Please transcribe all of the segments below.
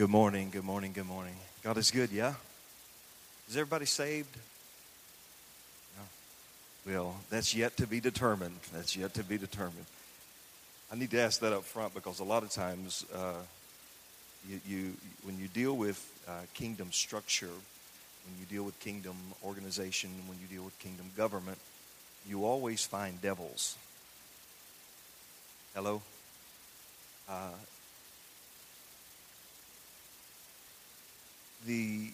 Good morning, good morning, good morning. God is good, yeah? Is everybody saved? No. Well, that's yet to be determined. That's yet to be determined. I need to ask that up front because a lot of times, uh, you, you, when you deal with uh, kingdom structure, when you deal with kingdom organization, when you deal with kingdom government, you always find devils. Hello? Uh, the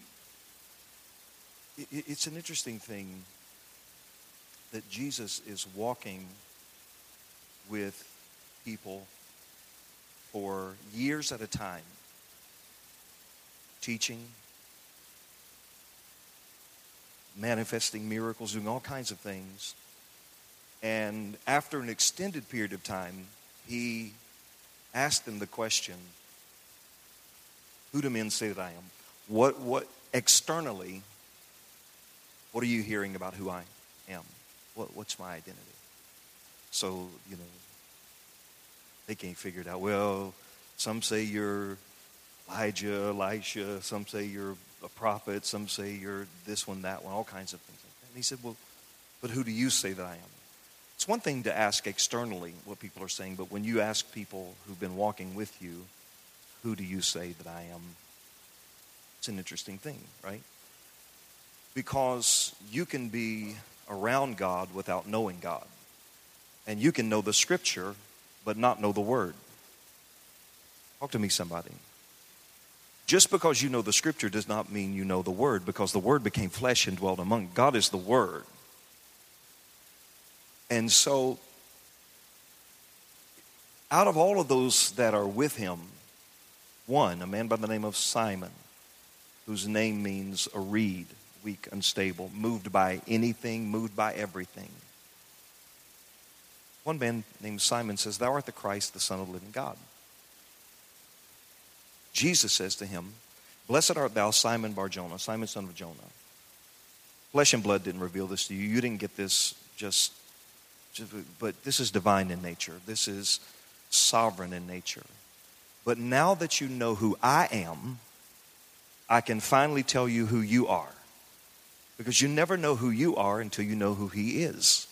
it, it's an interesting thing that Jesus is walking with people for years at a time, teaching, manifesting miracles, doing all kinds of things. And after an extended period of time, he asked them the question Who do men say that I am? What, what externally, what are you hearing about who I am? What, what's my identity? So, you know, they can't figure it out. Well, some say you're Elijah, Elisha, some say you're a prophet, some say you're this one, that one, all kinds of things like that. And he said, Well, but who do you say that I am? It's one thing to ask externally what people are saying, but when you ask people who've been walking with you, who do you say that I am? It's an interesting thing, right? Because you can be around God without knowing God. And you can know the scripture, but not know the word. Talk to me, somebody. Just because you know the scripture does not mean you know the word, because the word became flesh and dwelt among. God is the word. And so, out of all of those that are with him, one, a man by the name of Simon, whose name means a reed, weak, unstable, moved by anything, moved by everything. One man named Simon says, Thou art the Christ, the Son of the living God. Jesus says to him, Blessed art thou, Simon Barjona, Simon son of Jonah. Flesh and blood didn't reveal this to you. You didn't get this just, just but this is divine in nature. This is sovereign in nature. But now that you know who I am, I can finally tell you who you are. Because you never know who you are until you know who He is.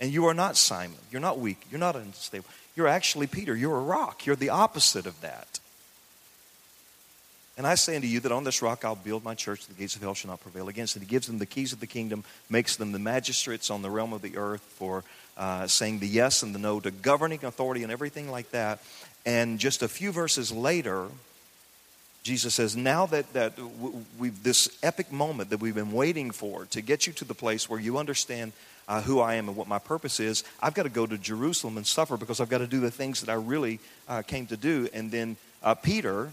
And you are not Simon. You're not weak. You're not unstable. You're actually Peter. You're a rock. You're the opposite of that. And I say unto you that on this rock I'll build my church, the gates of hell shall not prevail against it. He gives them the keys of the kingdom, makes them the magistrates on the realm of the earth for uh, saying the yes and the no to governing authority and everything like that. And just a few verses later, Jesus says, now that, that we've this epic moment that we've been waiting for to get you to the place where you understand uh, who I am and what my purpose is, I've got to go to Jerusalem and suffer because I've got to do the things that I really uh, came to do. And then uh, Peter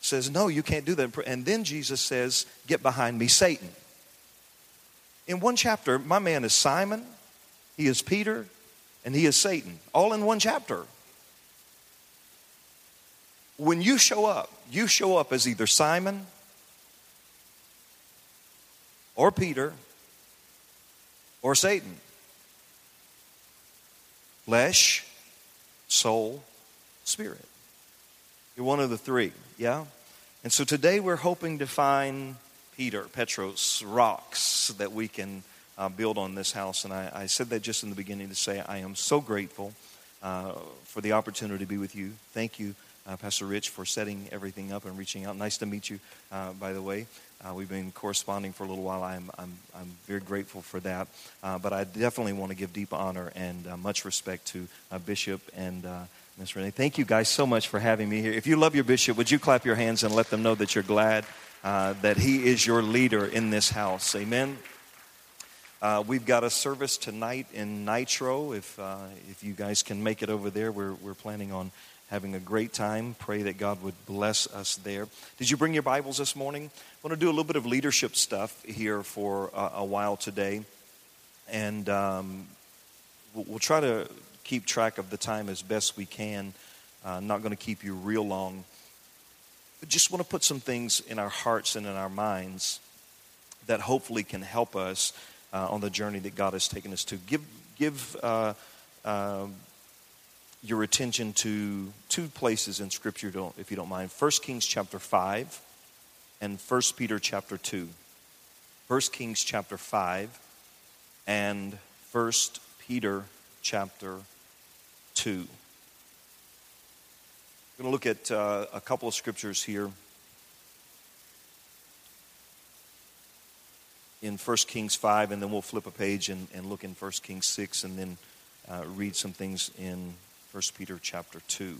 says, No, you can't do that. And then Jesus says, Get behind me, Satan. In one chapter, my man is Simon, he is Peter, and he is Satan, all in one chapter when you show up, you show up as either Simon or Peter or Satan. Flesh, soul, spirit. You're one of the three, yeah? And so today we're hoping to find Peter, Petros, rocks that we can uh, build on this house. And I, I, said that just in the beginning to say I am so grateful uh, for the opportunity to be with you. Thank you uh, Pastor Rich, for setting everything up and reaching out. Nice to meet you, uh, by the way. Uh, we've been corresponding for a little while. I'm, I'm, I'm very grateful for that. Uh, but I definitely want to give deep honor and uh, much respect to uh, Bishop and Miss Renee. Thank you guys so much for having me here. If you love your bishop, would you clap your hands and let them know that you're glad that he is your leader in this house? Amen. Uh, we've got a service tonight in Nitro. If uh, if you guys can make it over there, we're we're planning on having a great time. Pray that God would bless us there. Did you bring your Bibles this morning? I want to do a little bit of leadership stuff here for a, a while today. And um, we'll, we'll, try to keep track of the time as best we can. Uh, not going to keep you real long. But just want to put some things in our hearts and in our minds that hopefully can help us uh, on the journey that God has taken us to. Give, give uh, uh your attention to two places in Scripture, if you don't mind 1 Kings chapter 5 and 1 Peter chapter 2. 1 Kings chapter 5 and 1 Peter chapter 2. I'm going to look at uh, a couple of scriptures here. In 1 Kings 5, and then we'll flip a page and, and look in 1 Kings 6, and then uh, read some things in 1 Peter chapter 2.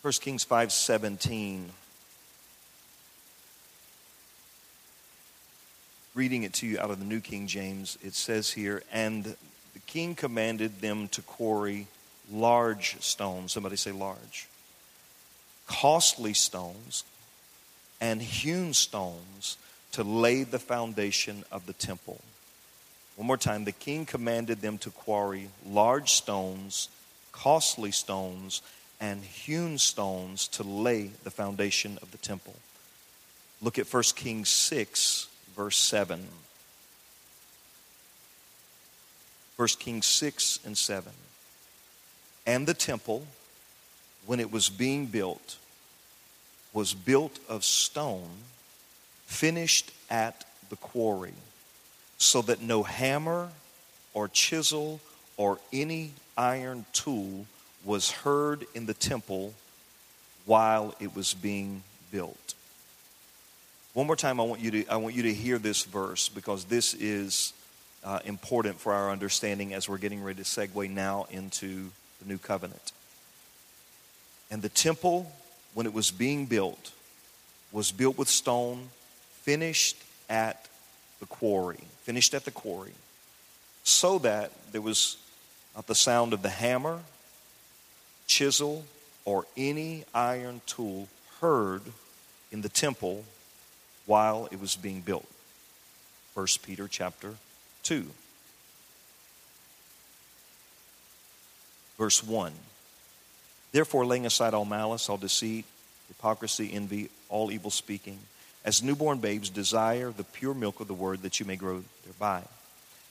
1 Kings 5:17 Reading it to you out of the New King James, it says here, and the king commanded them to quarry large stones. Somebody say large. Costly stones and hewn stones to lay the foundation of the temple. One more time. The king commanded them to quarry large stones, costly stones, and hewn stones to lay the foundation of the temple. Look at 1 Kings 6, verse 7. 1 Kings 6 and 7. And the temple, when it was being built, was built of stone, finished at the quarry so that no hammer or chisel or any iron tool was heard in the temple while it was being built. One more time, I want you to, I want you to hear this verse because this is uh, important for our understanding as we're getting ready to segue now into the new covenant. And the temple, when it was being built, was built with stone, finished at the quarry, finished at the quarry, so that there was not the sound of the hammer, chisel, or any iron tool heard in the temple while it was being built. 1 Peter chapter 2. Verse 1. Therefore, laying aside all malice, all deceit, hypocrisy, envy, all evil speaking, as newborn babes, desire the pure milk of the word that you may grow thereby.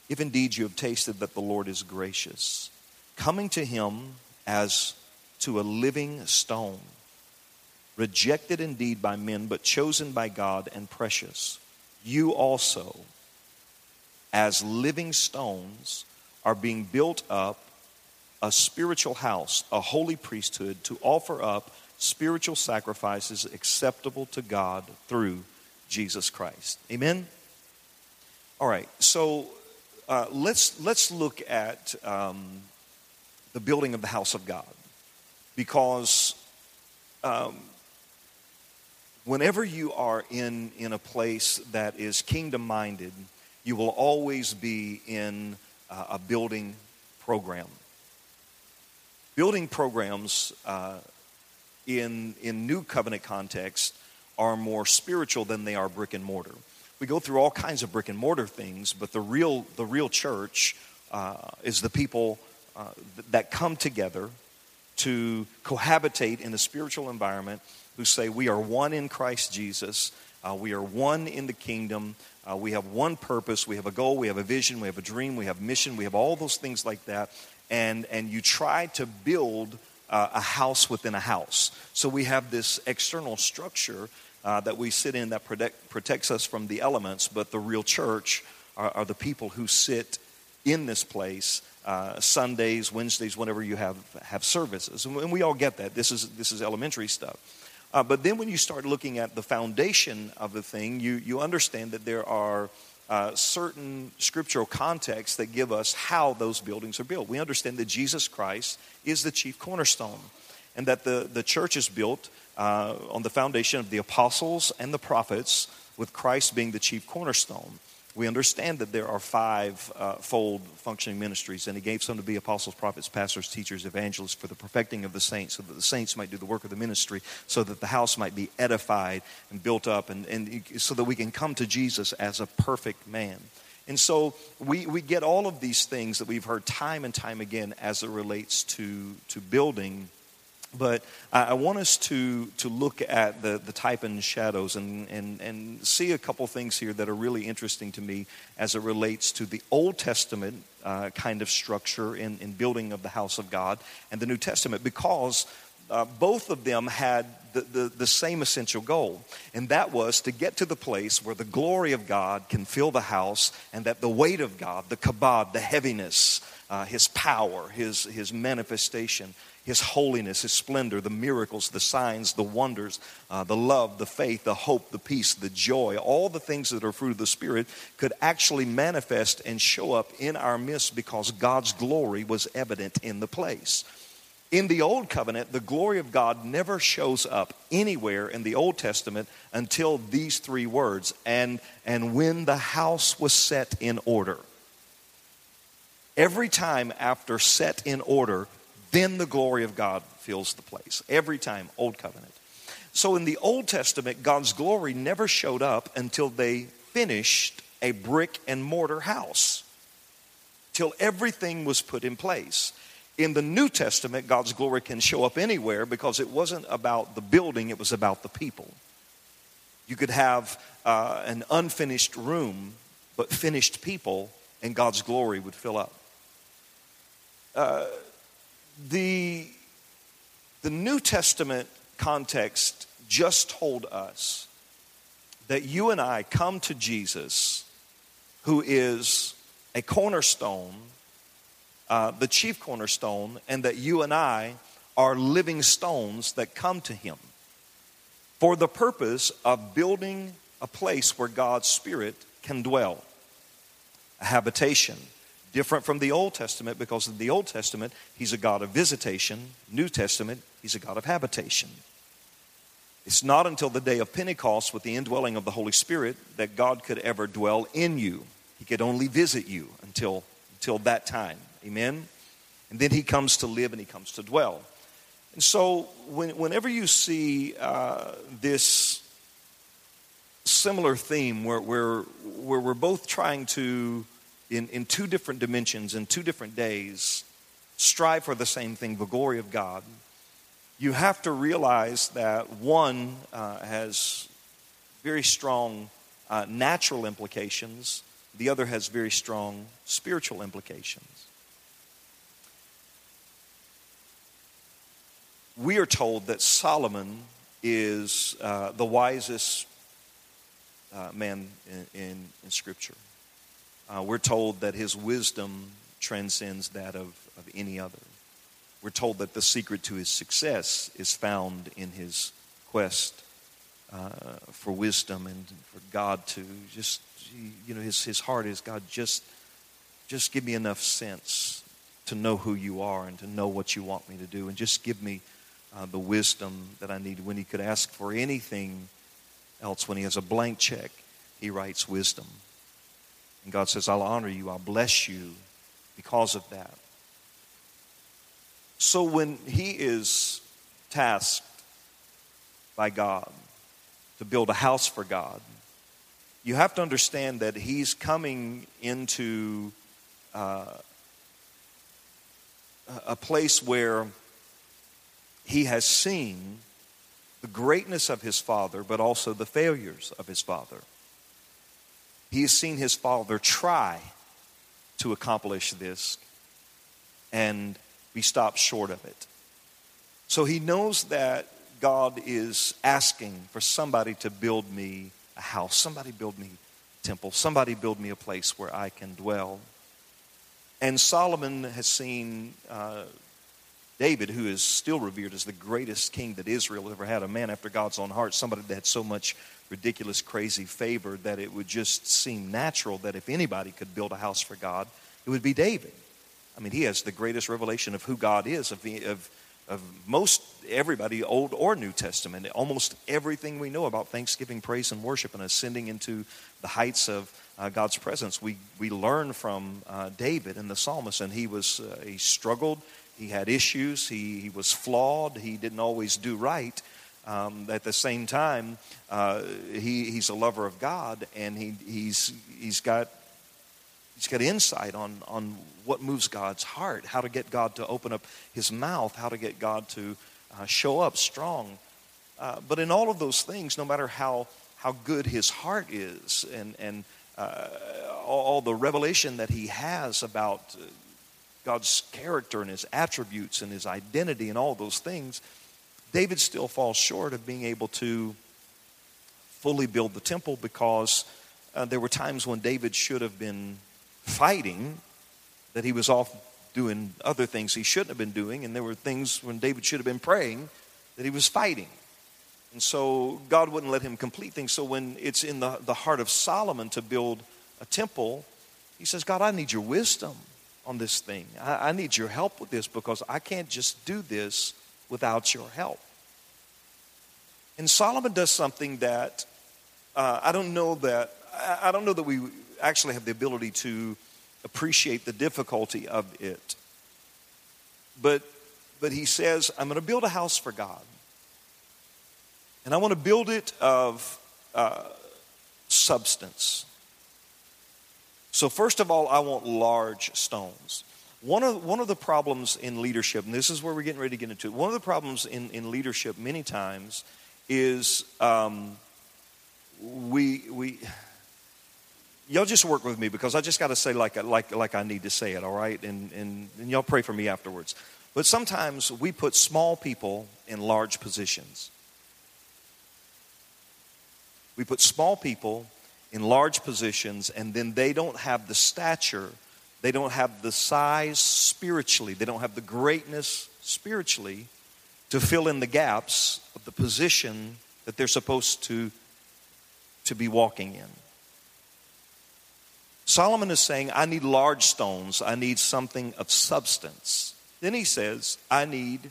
If indeed you have tasted that the Lord is gracious, coming to him as to a living stone, rejected indeed by men, but chosen by God and precious, you also, as living stones, are being built up a spiritual house, a holy priesthood, to offer up spiritual sacrifices acceptable to God through Jesus Christ. Amen? All right, so uh, let's, let's look at um, the building of the house of God because um, whenever you are in, in a place that is kingdom minded, you will always be in uh, a building program. Building programs uh, in, in new covenant context are more spiritual than they are brick and mortar. We go through all kinds of brick and mortar things, but the real, the real church uh, is the people uh, th- that come together to cohabitate in a spiritual environment who say, We are one in Christ Jesus, uh, we are one in the kingdom, uh, we have one purpose, we have a goal, we have a vision, we have a dream, we have mission, we have all those things like that. And, and you try to build uh, a house within a house. So we have this external structure uh, that we sit in that protect, protects us from the elements, but the real church are, are the people who sit in this place uh, Sundays, Wednesdays, whenever you have, have services. And, and we all get that. This is, this is elementary stuff. Uh, but then when you start looking at the foundation of the thing, you, you understand that there are uh, certain scriptural contexts that give us how those buildings are built. We understand that Jesus Christ is the chief cornerstone and that the, the church is built uh, on the foundation of the apostles and the prophets, with Christ being the chief cornerstone. We understand that there are five uh, fold functioning ministries, and he gave some to be apostles, prophets, pastors, teachers, evangelists for the perfecting of the saints, so that the saints might do the work of the ministry, so that the house might be edified and built up, and, and so that we can come to Jesus as a perfect man. And so we, we get all of these things that we've heard time and time again as it relates to, to building But I, I want us to, to look at the, the type and shadows and, and, and see a couple things here that are really interesting to me as it relates to the Old Testament uh, kind of structure in, in building of the house of God and the New Testament because uh, both of them had the, the, the, same essential goal, and that was to get to the place where the glory of God can fill the house and that the weight of God, the kabod, the heaviness, uh, his power, his, his manifestation, his holiness, His splendor, the miracles, the signs, the wonders, uh, the love, the faith, the hope, the peace, the joy, all the things that are fruit of the Spirit could actually manifest and show up in our midst because God's glory was evident in the place. In the Old Covenant, the glory of God never shows up anywhere in the Old Testament until these three words and, and when the house was set in order. Every time after set in order, then the glory of God fills the place. Every time, Old Covenant. So in the Old Testament, God's glory never showed up until they finished a brick and mortar house, till everything was put in place. In the New Testament, God's glory can show up anywhere because it wasn't about the building, it was about the people. You could have uh, an unfinished room, but finished people, and God's glory would fill up. Uh, the, the New Testament context just told us that you and I come to Jesus, who is a cornerstone, uh, the chief cornerstone, and that you and I are living stones that come to him for the purpose of building a place where God's Spirit can dwell, a habitation different from the Old Testament because in the Old Testament, he's a God of visitation. New Testament, he's a God of habitation. It's not until the day of Pentecost with the indwelling of the Holy Spirit that God could ever dwell in you. He could only visit you until, until that time. Amen? And then he comes to live and he comes to dwell. And so, when, whenever you see uh, this similar theme where, where, where we're both trying to in, in two different dimensions, in two different days, strive for the same thing the glory of God, you have to realize that one uh, has very strong uh, natural implications, the other has very strong spiritual implications. We are told that Solomon is uh, the wisest uh, man in, in, in Scripture. Uh, we're told that his wisdom transcends that of, of any other. We're told that the secret to his success is found in his quest uh, for wisdom and for God to just, you know, his, his heart is God, just, just give me enough sense to know who you are and to know what you want me to do, and just give me uh, the wisdom that I need. When he could ask for anything else, when he has a blank check, he writes wisdom. And God says, I'll honor you, I'll bless you because of that. So when he is tasked by God to build a house for God, you have to understand that he's coming into uh, a place where he has seen the greatness of his father, but also the failures of his father. He has seen his father try to accomplish this, and we stop short of it. So he knows that God is asking for somebody to build me a house, somebody build me a temple, somebody build me a place where I can dwell. And Solomon has seen uh, David, who is still revered as the greatest king that Israel ever had, a man after God's own heart, somebody that had so much ridiculous, crazy favor that it would just seem natural that if anybody could build a house for God, it would be David. I mean, he has the greatest revelation of who God is, of, of, of most everybody, Old or New Testament. Almost everything we know about thanksgiving, praise, and worship and ascending into the heights of uh, God's presence, we, we learn from uh, David and the psalmist. And he was, uh, he struggled he had issues. He, he was flawed. He didn't always do right. Um, at the same time, uh, he, he's a lover of God, and he, he's, he's, got, he's got insight on, on what moves God's heart, how to get God to open up his mouth, how to get God to uh, show up strong. Uh, but in all of those things, no matter how, how good his heart is and, and uh, all, all, the revelation that he has about God's character and his attributes and his identity and all those things, David still falls short of being able to fully build the temple because uh, there were times when David should have been fighting, that he was off doing other things he shouldn't have been doing, and there were things when David should have been praying that he was fighting. And so God wouldn't let him complete things. So when it's in the, the heart of Solomon to build a temple, he says, God, I need your wisdom on this thing. I, I need your help with this because I can't just do this without your help. And Solomon does something that uh, I don't know that I don't know that we actually have the ability to appreciate the difficulty of it. But but he says, I'm going to build a house for God. And I want to build it of uh, substance. So, first of all, I want large stones. One of, one of the problems in leadership, and this is where we're getting ready to get into it, one of the problems in, in leadership many times is um, we, we, y'all just work with me because I just got to say like, like, like I need to say it, all right? And, and, and y'all pray for me afterwards. But sometimes we put small people in large positions. We put small people in large positions, and then they don't have the stature, they don't have the size spiritually, they don't have the greatness spiritually to fill in the gaps of the position that they're supposed to, to be walking in. Solomon is saying, I need large stones, I need something of substance. Then he says, I need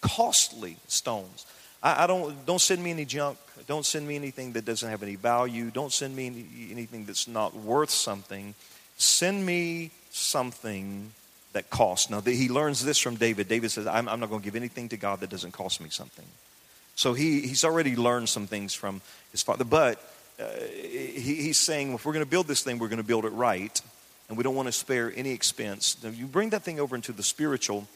costly stones. I, I, don't, don't send me any junk. Don't send me anything that doesn't have any value. Don't send me any, anything that's not worth something. Send me something that costs. Now, the, he learns this from David. David says, I'm, I'm not going to give anything to God that doesn't cost me something. So he, he's already learned some things from his father. But uh, he, he's saying, if we're going to build this thing, we're going to build it right. And we don't want to spare any expense. Now, you bring that thing over into the spiritual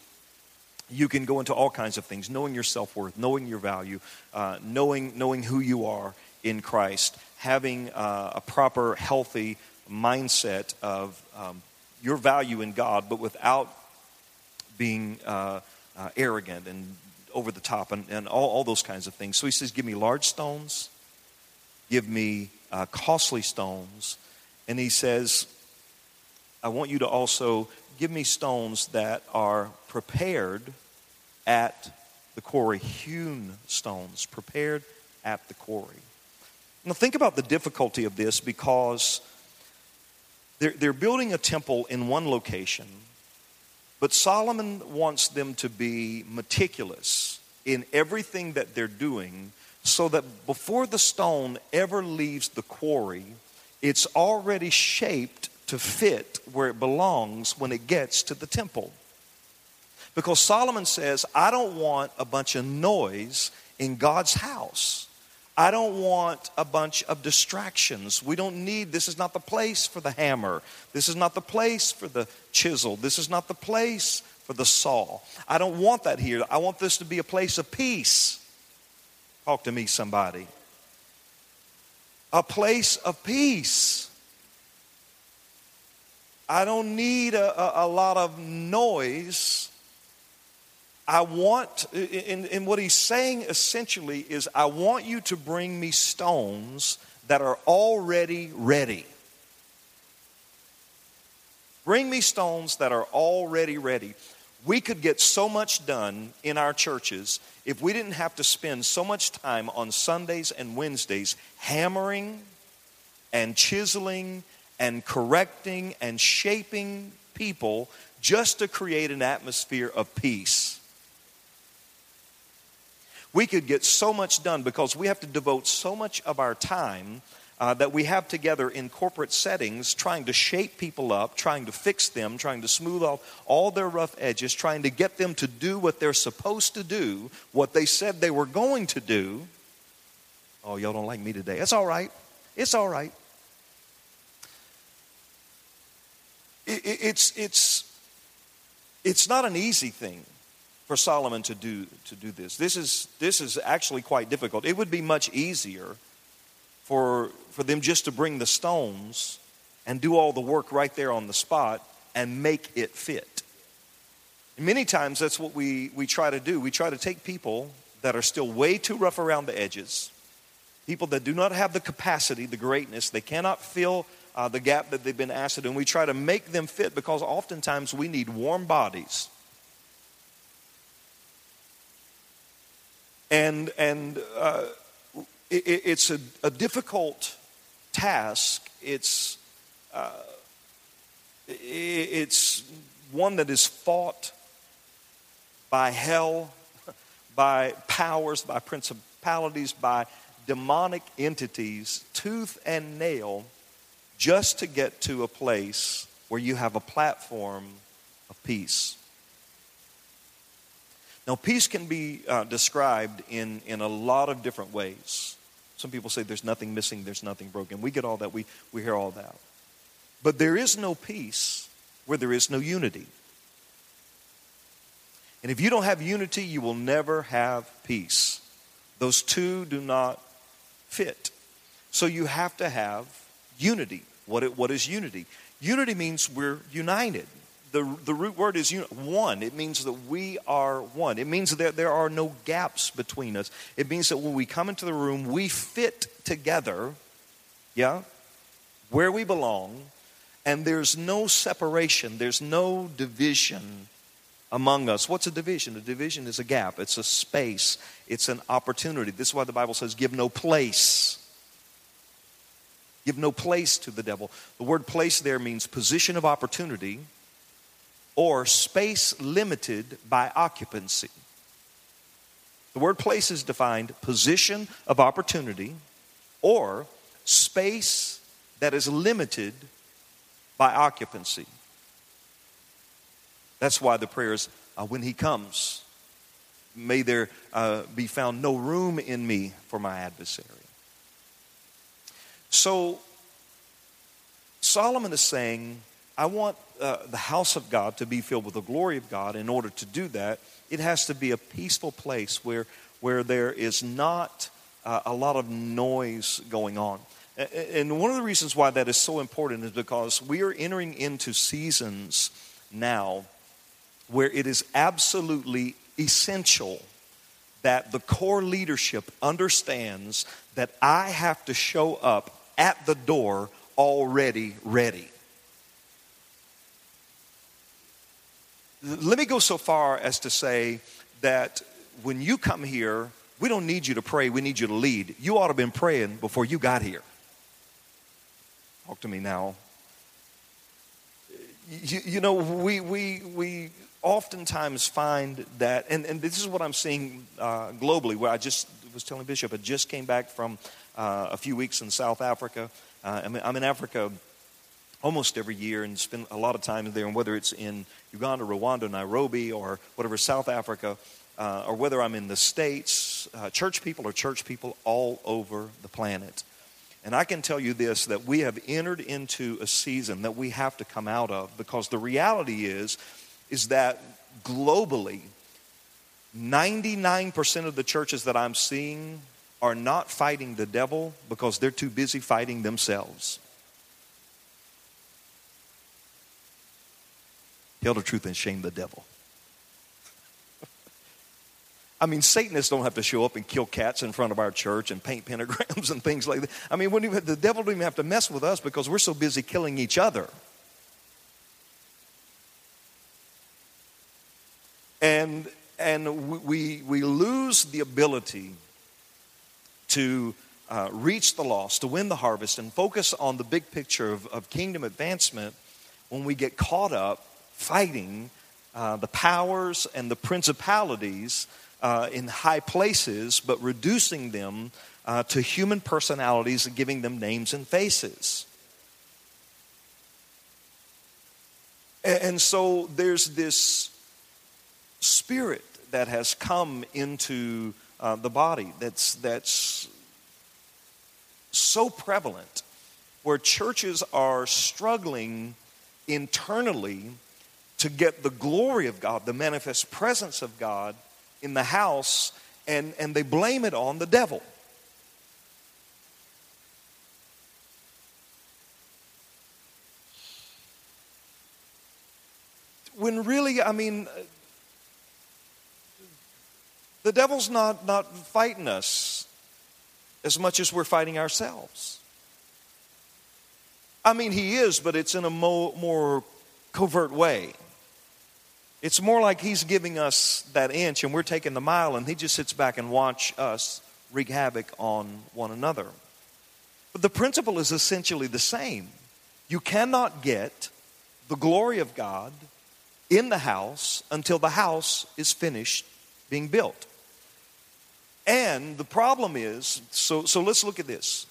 you can go into all kinds of things knowing your self-worth knowing your value uh, knowing, knowing who you are in christ having uh, a proper healthy mindset of um, your value in god but without being uh, uh arrogant and over the top and, and all, all, those kinds of things. So he says give me large stones give me uh, costly stones and he says i want you to also give me stones that are prepared at the quarry, hewn stones prepared at the quarry. Now, think about the difficulty of this because they're, they're building a temple in one location, but Solomon wants them to be meticulous in everything that they're doing so that before the stone ever leaves the quarry, it's already shaped to fit where it belongs when it gets to the temple. Because Solomon says, I don't want a bunch of noise in God's house. I don't want a bunch of distractions. We don't need, this is not the place for the hammer. This is not the place for the chisel. This is not the place for the saw. I don't want that here. I want this to be a place of peace. Talk to me, somebody. A place of peace. I don't need a, a, a lot of noise I want, and, what he's saying essentially is, I want you to bring me stones that are already ready. Bring me stones that are already ready. We could get so much done in our churches if we didn't have to spend so much time on Sundays and Wednesdays hammering and chiseling and correcting and shaping people just to create an atmosphere of peace we could get so much done because we have to devote so much of our time uh, that we have together in corporate settings, trying to shape people up, trying to fix them, trying to smooth off all their rough edges, trying to get them to do what they're supposed to do, what they said they were going to do. Oh, y'all don't like me today. It's all right. It's all right. It, it, it's, it's, it's not an easy thing for Solomon to do, to do this. This is, this is actually quite difficult. It would be much easier for, for them just to bring the stones and do all the work right there on the spot and make it fit. And many times that's what we, we try to do. We try to take people that are still way too rough around the edges, people that do not have the capacity, the greatness, they cannot fill uh, the gap that they've been asked to do, and we try to make them fit because oftentimes we need warm bodies. And, and uh, it, it's a, a, difficult task. It's, uh, it's one that is fought by hell, by powers, by principalities, by demonic entities, tooth and nail, just to get to a place where you have a platform of peace. Now, peace can be uh, described in, in a lot of different ways. Some people say there's nothing missing, there's nothing broken. We get all that, we, we hear all that. But there is no peace where there is no unity. And if you don't have unity, you will never have peace. Those two do not fit. So you have to have unity. What, it, what is unity? Unity means we're united. The, the root word is one. It means that we are one. It means that there are no gaps between us. It means that when we come into the room, we fit together, yeah, where we belong, and there's no separation, there's no division among us. What's a division? A division is a gap, it's a space, it's an opportunity. This is why the Bible says, give no place. Give no place to the devil. The word place there means position of opportunity or space limited by occupancy. The word place is defined position of opportunity or space that is limited by occupancy. That's why the prayers, uh, when he comes, may there uh, be found no room in me for my adversary. So, Solomon is saying, I want uh, the house of God to be filled with the glory of God. In order to do that, it has to be a peaceful place where, where there is not uh, a lot of noise going on. And one of the reasons why that is so important is because we are entering into seasons now where it is absolutely essential that the core leadership understands that I have to show up at the door already ready. Let me go so far as to say that when you come here, we don't need you to pray, we need you to lead. You ought to have been praying before you got here. Talk to me now. You, you know, we, we, we oftentimes find that, and, and this is what I'm seeing uh, globally, where I just was telling Bishop, I just came back from uh, a few weeks in South Africa. Uh, I'm, I'm in Africa almost every year and spend a lot of time there, and whether it's in Uganda, Rwanda, Nairobi, or whatever, South Africa, uh, or whether I'm in the States, uh, church people are church people all over the planet. And I can tell you this that we have entered into a season that we have to come out of because the reality is is that globally, 99% of the churches that I'm seeing are not fighting the devil because they're too busy fighting themselves. Tell the truth and shame the devil. I mean, Satanists don't have to show up and kill cats in front of our church and paint pentagrams and things like that. I mean, even, the devil don't even have to mess with us because we're so busy killing each other. And, and we, we lose the ability to uh, reach the lost, to win the harvest, and focus on the big picture of, of kingdom advancement when we get caught up fighting uh, the powers and the principalities uh, in high places, but reducing them uh, to human personalities and giving them names and faces. And, so there's this spirit that has come into uh, the body that's, that's so prevalent where churches are struggling internally to get the glory of God, the manifest presence of God in the house, and, and they blame it on the devil. When really, I mean, the devil's not, not fighting us as much as we're fighting ourselves. I mean, he is, but it's in a mo- more covert way. It's more like he's giving us that inch and we're taking the mile, and he just sits back and watch us wreak havoc on one another. But the principle is essentially the same. You cannot get the glory of God in the house until the house is finished being built. And the problem is so, so let's look at this.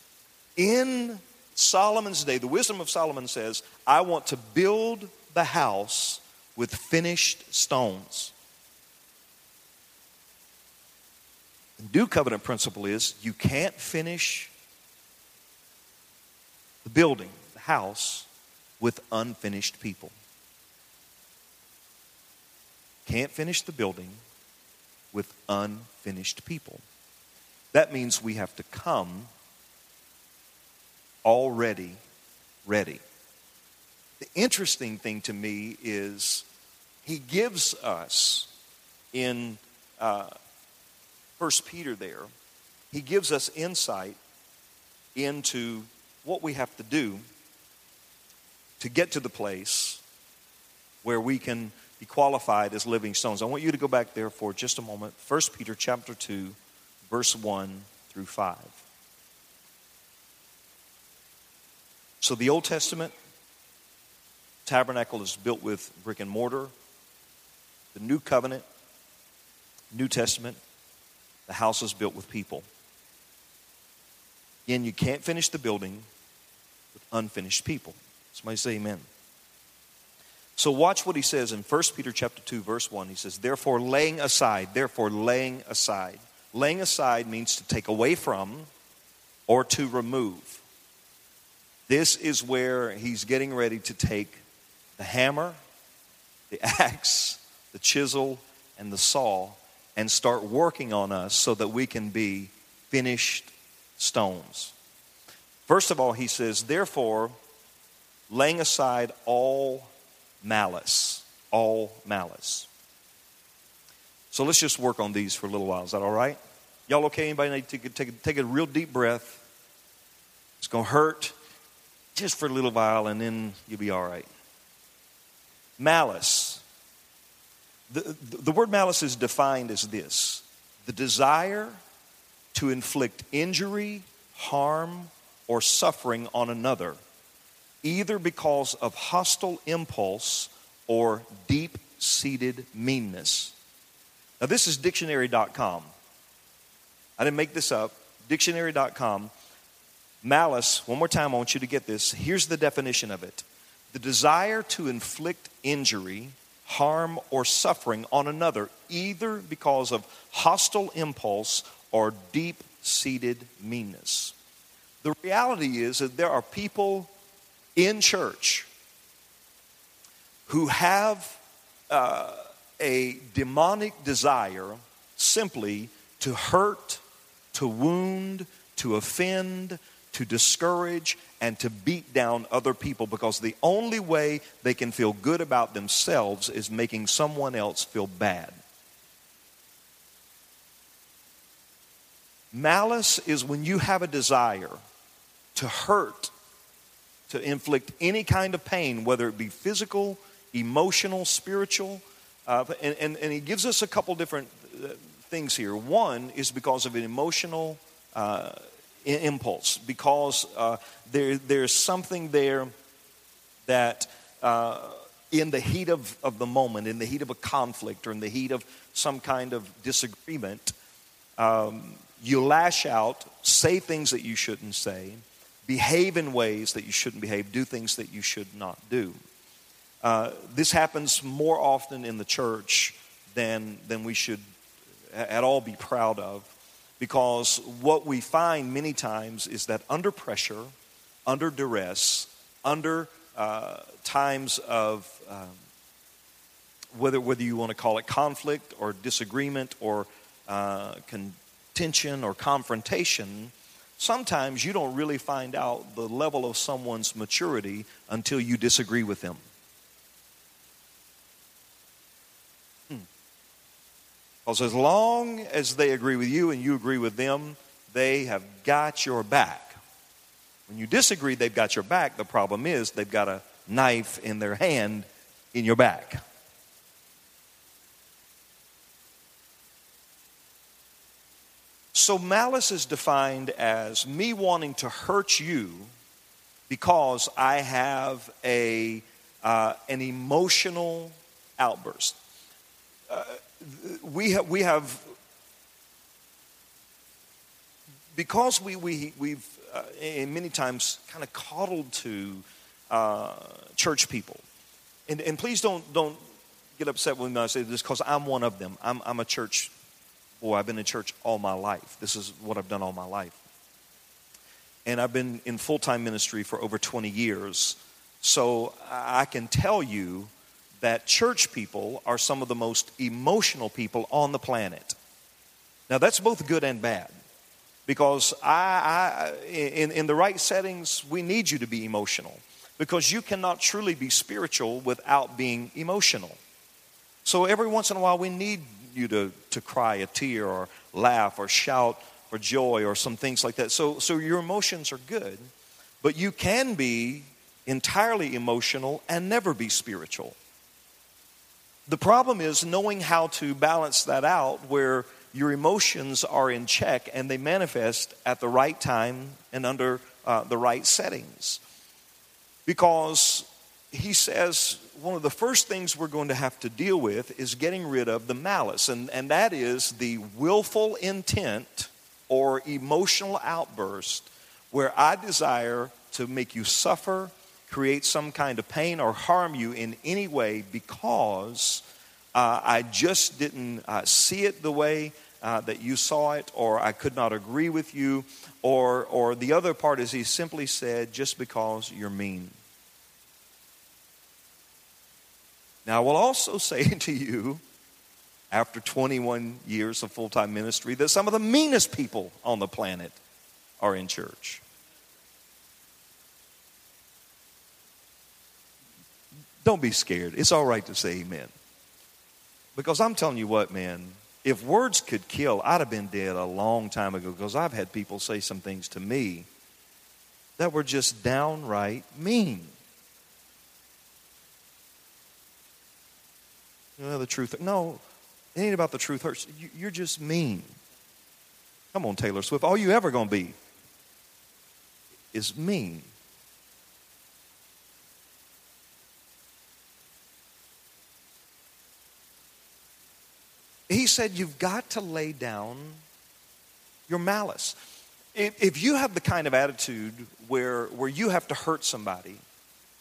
In Solomon's day, the wisdom of Solomon says, I want to build the house with finished stones. The new covenant principle is you can't finish the building, the house, with unfinished people. Can't finish the building with unfinished people. That means we have to come already ready. The interesting thing to me is he gives us in uh, First Peter there, he gives us insight into what we have to do to get to the place where we can be qualified as living stones. I want you to go back there for just a moment. First Peter chapter 2, verse 1 through 5. So the Old Testament tabernacle is built with brick and mortar. The New Covenant, New Testament, the house is built with people. Again, you can't finish the building with unfinished people. Somebody say amen. So watch what he says in 1 Peter chapter 2 verse 1. He says, "Therefore laying aside, therefore laying aside. Laying aside means to take away from or to remove. This is where he's getting ready to take the hammer, the axe, the chisel, and the saw and start working on us so that we can be finished stones. First of all, he says, therefore, laying aside all malice, all malice. So let's just work on these for a little while. Is that all right? Y'all okay? Anybody need to take, take, take a real deep breath? It's going to hurt just for a little while and then you'll be all right. Malice. The, the word malice is defined as this the desire to inflict injury, harm, or suffering on another, either because of hostile impulse or deep seated meanness. Now, this is dictionary.com. I didn't make this up. Dictionary.com. Malice, one more time, I want you to get this. Here's the definition of it the desire to inflict injury, harm, or suffering on another, either because of hostile impulse or deep seated meanness. The reality is that there are people in church who have uh, a demonic desire simply to hurt, to wound, to offend, to discourage, and to beat down other people because the only way they can feel good about themselves is making someone else feel bad. Malice is when you have a desire to hurt, to inflict any kind of pain, whether it be physical, emotional, spiritual. Uh, and, and, and he gives us a couple different uh, things here. One is because of an emotional uh, impulse because uh, there, there's something there that uh, in the heat of, of the moment, in the heat of a conflict, or in the heat of some kind of disagreement, um, you lash out, say things that you shouldn't say, behave in ways that you shouldn't behave, do things that you should not do. Uh, this happens more often in the church than, than we should at all be proud of because what we find many times is that under pressure, under duress, under uh, times of um, whether, whether you want to call it conflict or disagreement or uh, contention or confrontation, sometimes you don't really find out the level of someone's maturity until you disagree with them. Because as long as they agree with you and you agree with them, they have got your back. When you disagree, they've got your back. The problem is they've got a knife in their hand in your back. So, malice is defined as me wanting to hurt you because I have a, uh, an emotional outburst. Uh, we, have, we have, because we, we, we've uh, many times kind of coddled to uh, church people. And, and please don't, don't get upset when I say this because I'm one of them. I'm, I'm a church boy. I've been in church all my life. This is what I've done all my life. And I've been in full time ministry for over 20 years. So I can tell you that church people are some of the most emotional people on the planet. Now, that's both good and bad because I, I in, in the right settings, we need you to be emotional because you cannot truly be spiritual without being emotional. So every once in a while, we need you to, to cry a tear or laugh or shout for joy or some things like that. So, so your emotions are good, but you can be entirely emotional and never be spiritual. The problem is knowing how to balance that out where your emotions are in check and they manifest at the right time and under uh, the right settings. Because he says one of the first things we're going to have to deal with is getting rid of the malice, and, and that is the willful intent or emotional outburst where I desire to make you suffer, create some kind of pain, or harm you in any way because uh, I just didn't uh, see it the way uh, that you saw it, or I could not agree with you, or, or the other part is he simply said, just because you're mean. Now, I will also say to you, after 21 years of full time ministry, that some of the meanest people on the planet are in church. Don't be scared. It's all right to say amen. Because I'm telling you what, man, if words could kill, I'd have been dead a long time ago because I've had people say some things to me that were just downright mean. You know, the truth. No, it ain't about the truth hurts. You're just mean. Come on, Taylor Swift. All you ever going to be is mean. He said, You've got to lay down your malice. If you have the kind of attitude where, where you have to hurt somebody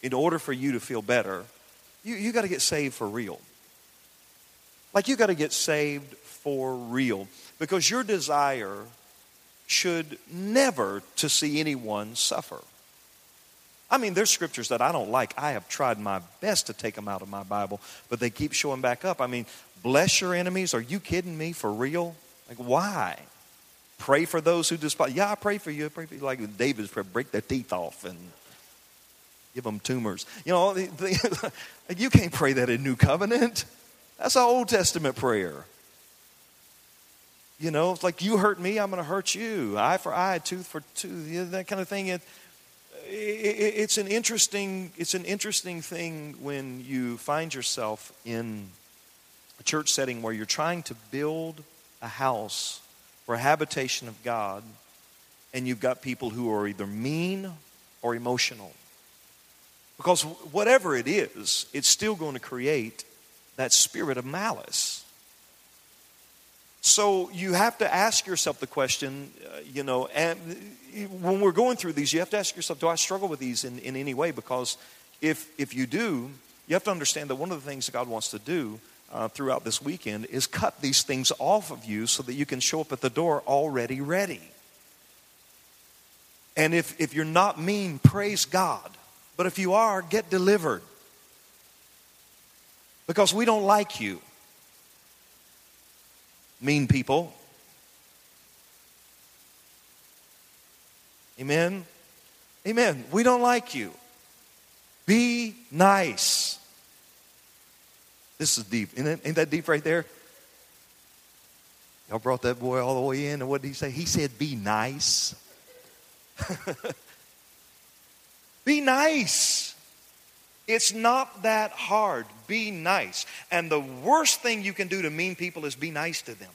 in order for you to feel better, you, you got to get saved for real. Like you got to get saved for real because your desire should never to see anyone suffer. I mean, there's scriptures that I don't like. I have tried my best to take them out of my Bible, but they keep showing back up. I mean, Bless your enemies? Are you kidding me for real? Like, why? Pray for those who despise. Yeah, I pray for you. I pray for you. Like David's prayer, break their teeth off and give them tumors. You know, the, the, you can't pray that in New Covenant. That's an Old Testament prayer. You know, it's like you hurt me, I'm going to hurt you. Eye for eye, tooth for tooth. You know, that kind of thing. It, it, it's an interesting. It's an interesting thing when you find yourself in a church setting where you're trying to build a house for a habitation of God, and you've got people who are either mean or emotional. Because whatever it is, it's still going to create that spirit of malice. So you have to ask yourself the question, uh, you know, and when we're going through these, you have to ask yourself, do I struggle with these in, in any way? Because if, if you do, you have to understand that one of the things that God wants to do uh, throughout this weekend is cut these things off of you so that you can show up at the door already ready. And if, if you're not mean, praise God. But if you are, get delivered. because we don't like you. Mean people. Amen. Amen. We don't like you. Be nice. This is deep. Ain't that, deep right there? Y'all brought that boy all the way in, and what did he say? He said, Be nice. Be nice. It's not that hard. Be nice. And the worst thing you can do to mean people is be nice to them.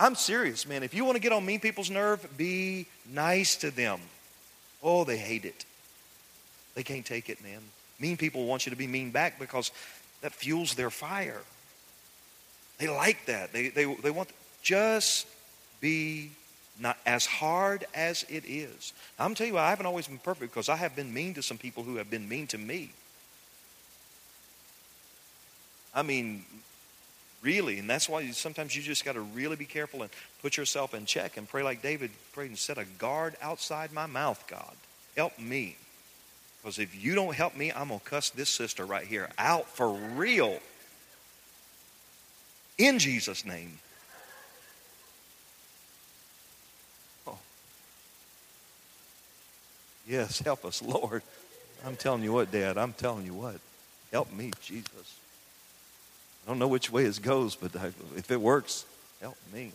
I'm serious, man. If you want to get on mean people's nerve, be nice to them. Oh, they hate it. They can't take it, man. Mean people want you to be mean back because that fuels their fire. They like that. They, they, they want, just be not as hard as it is. I'm telling you, I haven't always been perfect because I have been mean to some people who have been mean to me. I mean, really, and that's why sometimes you just got to really be careful and put yourself in check and pray like David prayed and set a guard outside my mouth, God. Help me. Because if you don't help me, I'm going to cuss this sister right here out for real. In Jesus' name. Oh. Yes, help us, Lord. I'm telling you what, Dad. I'm telling you what. Help me, Jesus. I don't know which way it goes, but if it works, help me.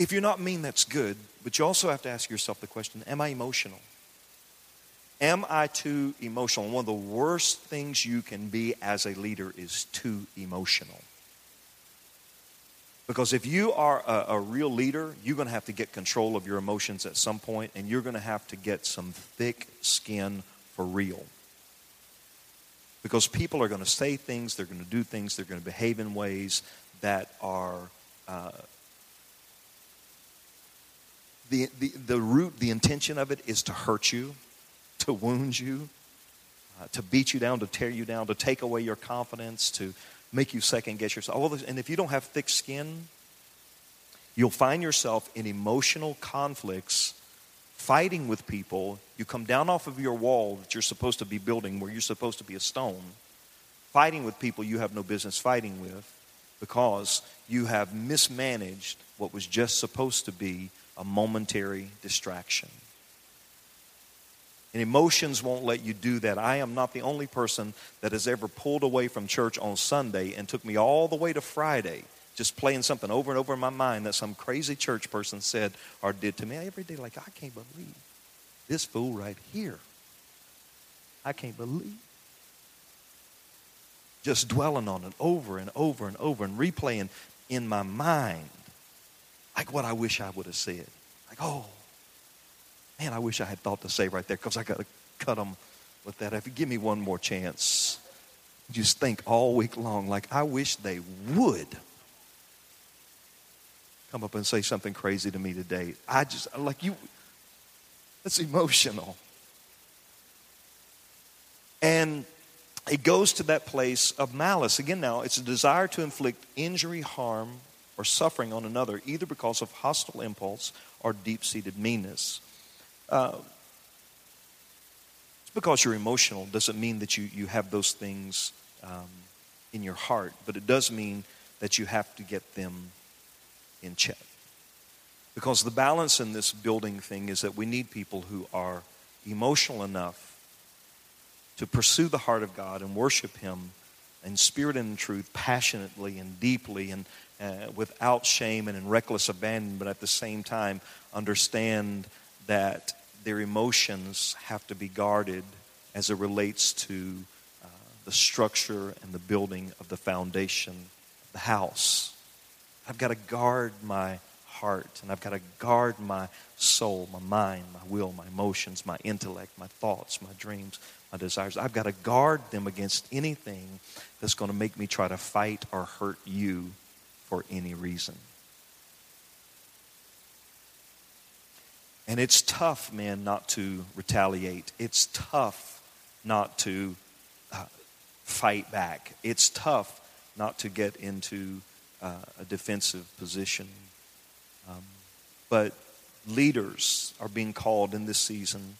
If you're not mean, that's good, but you also have to ask yourself the question Am I emotional? Am I too emotional? one of the worst things you can be as a leader is too emotional. Because if you are a, a real leader, you're going to have to get control of your emotions at some point, and you're going to have to get some thick skin for real. Because people are going to say things, they're going to do things, they're going to behave in ways that are uh, the, the, the root, the intention of it is to hurt you, to wound you, uh, to beat you down, to tear you down, to take away your confidence, to make you second guess yourself. All this, and if you don't have thick skin, you'll find yourself in emotional conflicts, fighting with people. You come down off of your wall that you're supposed to be building, where you're supposed to be a stone, fighting with people you have no business fighting with because you have mismanaged what was just supposed to be a momentary distraction. And emotions won't let you do that. I am not the only person that has ever pulled away from church on Sunday and took me all the way to Friday, just playing something over and over in my mind that some crazy church person said or did to me every day. Like, I can't believe this fool right here. I can't believe. Just dwelling on it over and over and over and replaying in my mind like what I wish I would have said. Like, oh, man, I wish I had thought to say right there because I got to cut them with that. If you give me one more chance, just think all week long, like, I wish they would come up and say something crazy to me today. I just, like, you, that's emotional. And it goes to that place of malice. Again, now, it's a desire to inflict injury, harm, or suffering on another, either because of hostile impulse or deep seated meanness. Uh, it's because you're emotional doesn't mean that you, you have those things um, in your heart, but it does mean that you have to get them in check. Because the balance in this building thing is that we need people who are emotional enough to pursue the heart of God and worship Him in spirit and in truth, passionately and deeply, and uh, without shame and in reckless abandon, but at the same time understand that their emotions have to be guarded as it relates to uh, the structure and the building of the foundation of the house. I've got to guard my heart and I've got to guard my soul, my mind, my will, my emotions, my intellect, my thoughts, my dreams, my desires. I've got to guard them against anything that's going to make me try to fight or hurt you for any reason. And it's tough, man, not to retaliate. It's tough not to uh, fight back. It's tough not to get into uh, a defensive position. Um, but leaders are being called in this season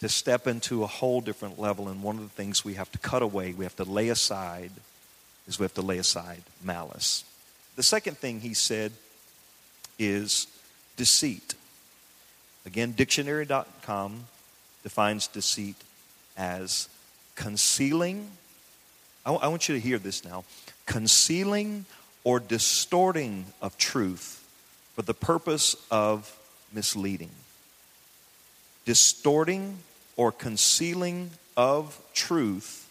to step into a whole different level. And one of the things we have to cut away, we have to lay aside, is we have to lay aside malice. The second thing he said is deceit. Again, dictionary.com defines deceit as concealing. I, I want you to hear this now concealing or distorting of truth for the purpose of misleading. Distorting or concealing of truth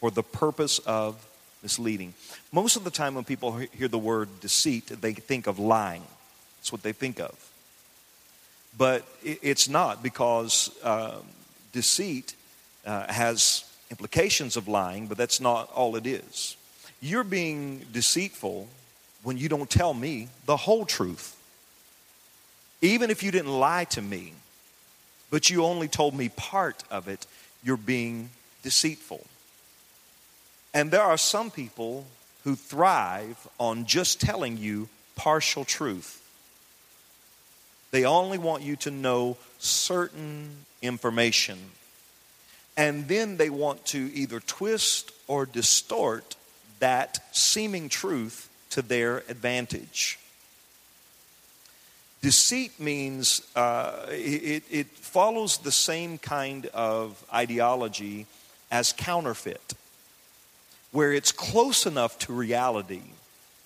for the purpose of misleading. Most of the time, when people hear the word deceit, they think of lying. That's what they think of. But it's not because uh, deceit uh, has implications of lying, but that's not all it is. You're being deceitful when you don't tell me the whole truth. Even if you didn't lie to me, but you only told me part of it, you're being deceitful. And there are some people who thrive on just telling you partial truth. They only want you to know certain information. And then they want to either twist or distort that seeming truth to their advantage. Deceit means uh, it, it follows the same kind of ideology as counterfeit, where it's close enough to reality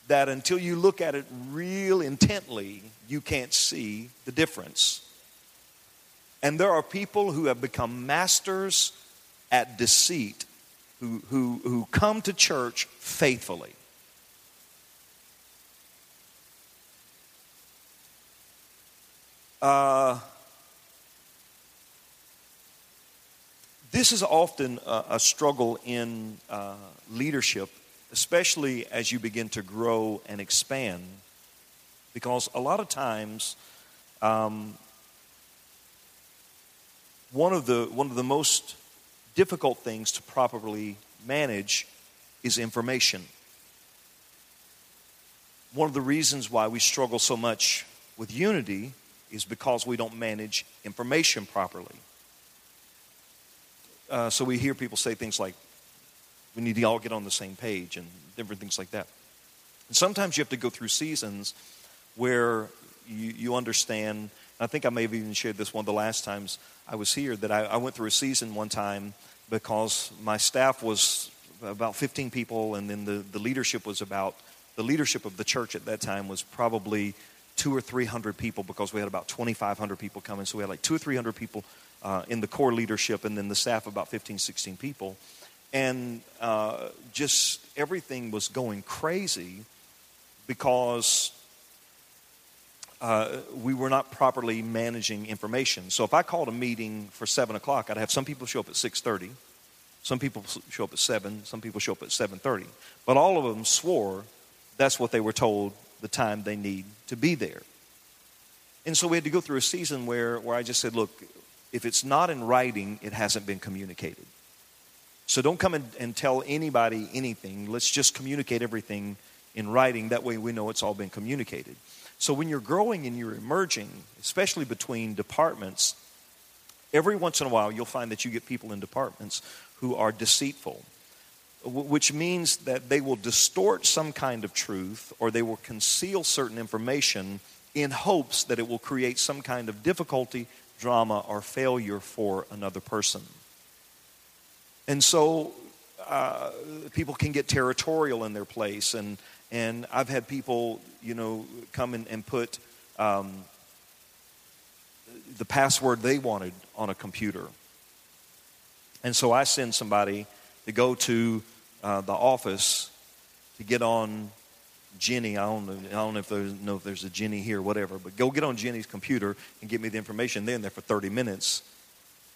that until you look at it real intently, you can't see the difference. And there are people who have become masters at deceit who, who, who come to church faithfully. Uh, this is often a, a struggle in uh, leadership, especially as you begin to grow and expand, because a lot of times, um, one of the one of the most difficult things to properly manage is information. One of the reasons why we struggle so much with unity is because we don't manage information properly. Uh, so we hear people say things like, we need to all get on the same page and different things like that. And sometimes you have to go through seasons where you, you understand. I think I may have even shared this one of the last times I was here that I, I went through a season one time because my staff was about 15 people, and then the, the leadership was about the leadership of the church at that time was probably two or three hundred people because we had about 2,500 people coming. So we had like two or three hundred people uh, in the core leadership, and then the staff about 15, 16 people. And uh, just everything was going crazy because uh, we were not properly managing information. So if I called a meeting for seven o'clock, I'd have some people show up at six thirty, some people show up at seven, some people show up at seven thirty. But all of them swore that's what they were told the time they need to be there. And so we had to go through a season where, where I just said, look, if it's not in writing, it hasn't been communicated. So don't come and, tell anybody anything. Let's just communicate everything in writing. That way we know it's all been communicated. So when you're growing and you're emerging, especially between departments, every once in a while you'll find that you get people in departments who are deceitful which means that they will distort some kind of truth or they will conceal certain information in hopes that it will create some kind of difficulty, drama, or failure for another person. And so uh, people can get territorial in their place. And, and I've had people, you know, come in and put um, the password they wanted on a computer. And so I send somebody to go to uh, the office to get on Jenny. I don't know, I don't know if there's know if there's a Jenny here, whatever. But go get on Jenny's computer and get me the information. Then there for 30 minutes.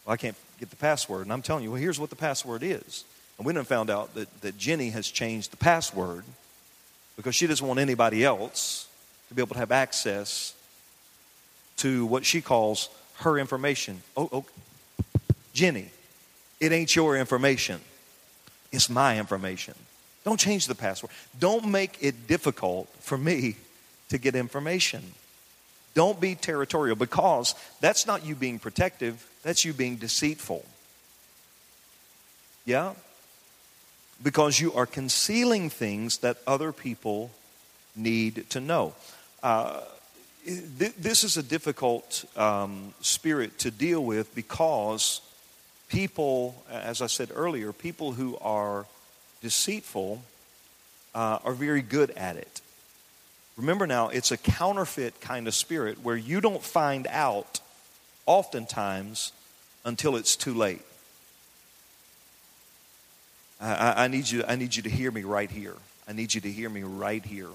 Well, I can't get the password, and I'm telling you, well, here's what the password is. And we done found out that, that Jenny has changed the password because she doesn't want anybody else to be able to have access to what she calls her information. Oh, oh Jenny, it ain't your information. It's my information. Don't change the password. Don't make it difficult for me to get information. Don't be territorial because that's not you being protective, That's you being deceitful. Yeah? Because you are concealing things that other people need to know. Uh, th- this is a difficult um, spirit to deal with because people, as I said earlier, people who are deceitful uh, are very good at it. Remember now, it's a counterfeit kind of spirit where you don't find out oftentimes until it's too late. I, I, need you, I need you to hear me right here. I need you to hear me right here.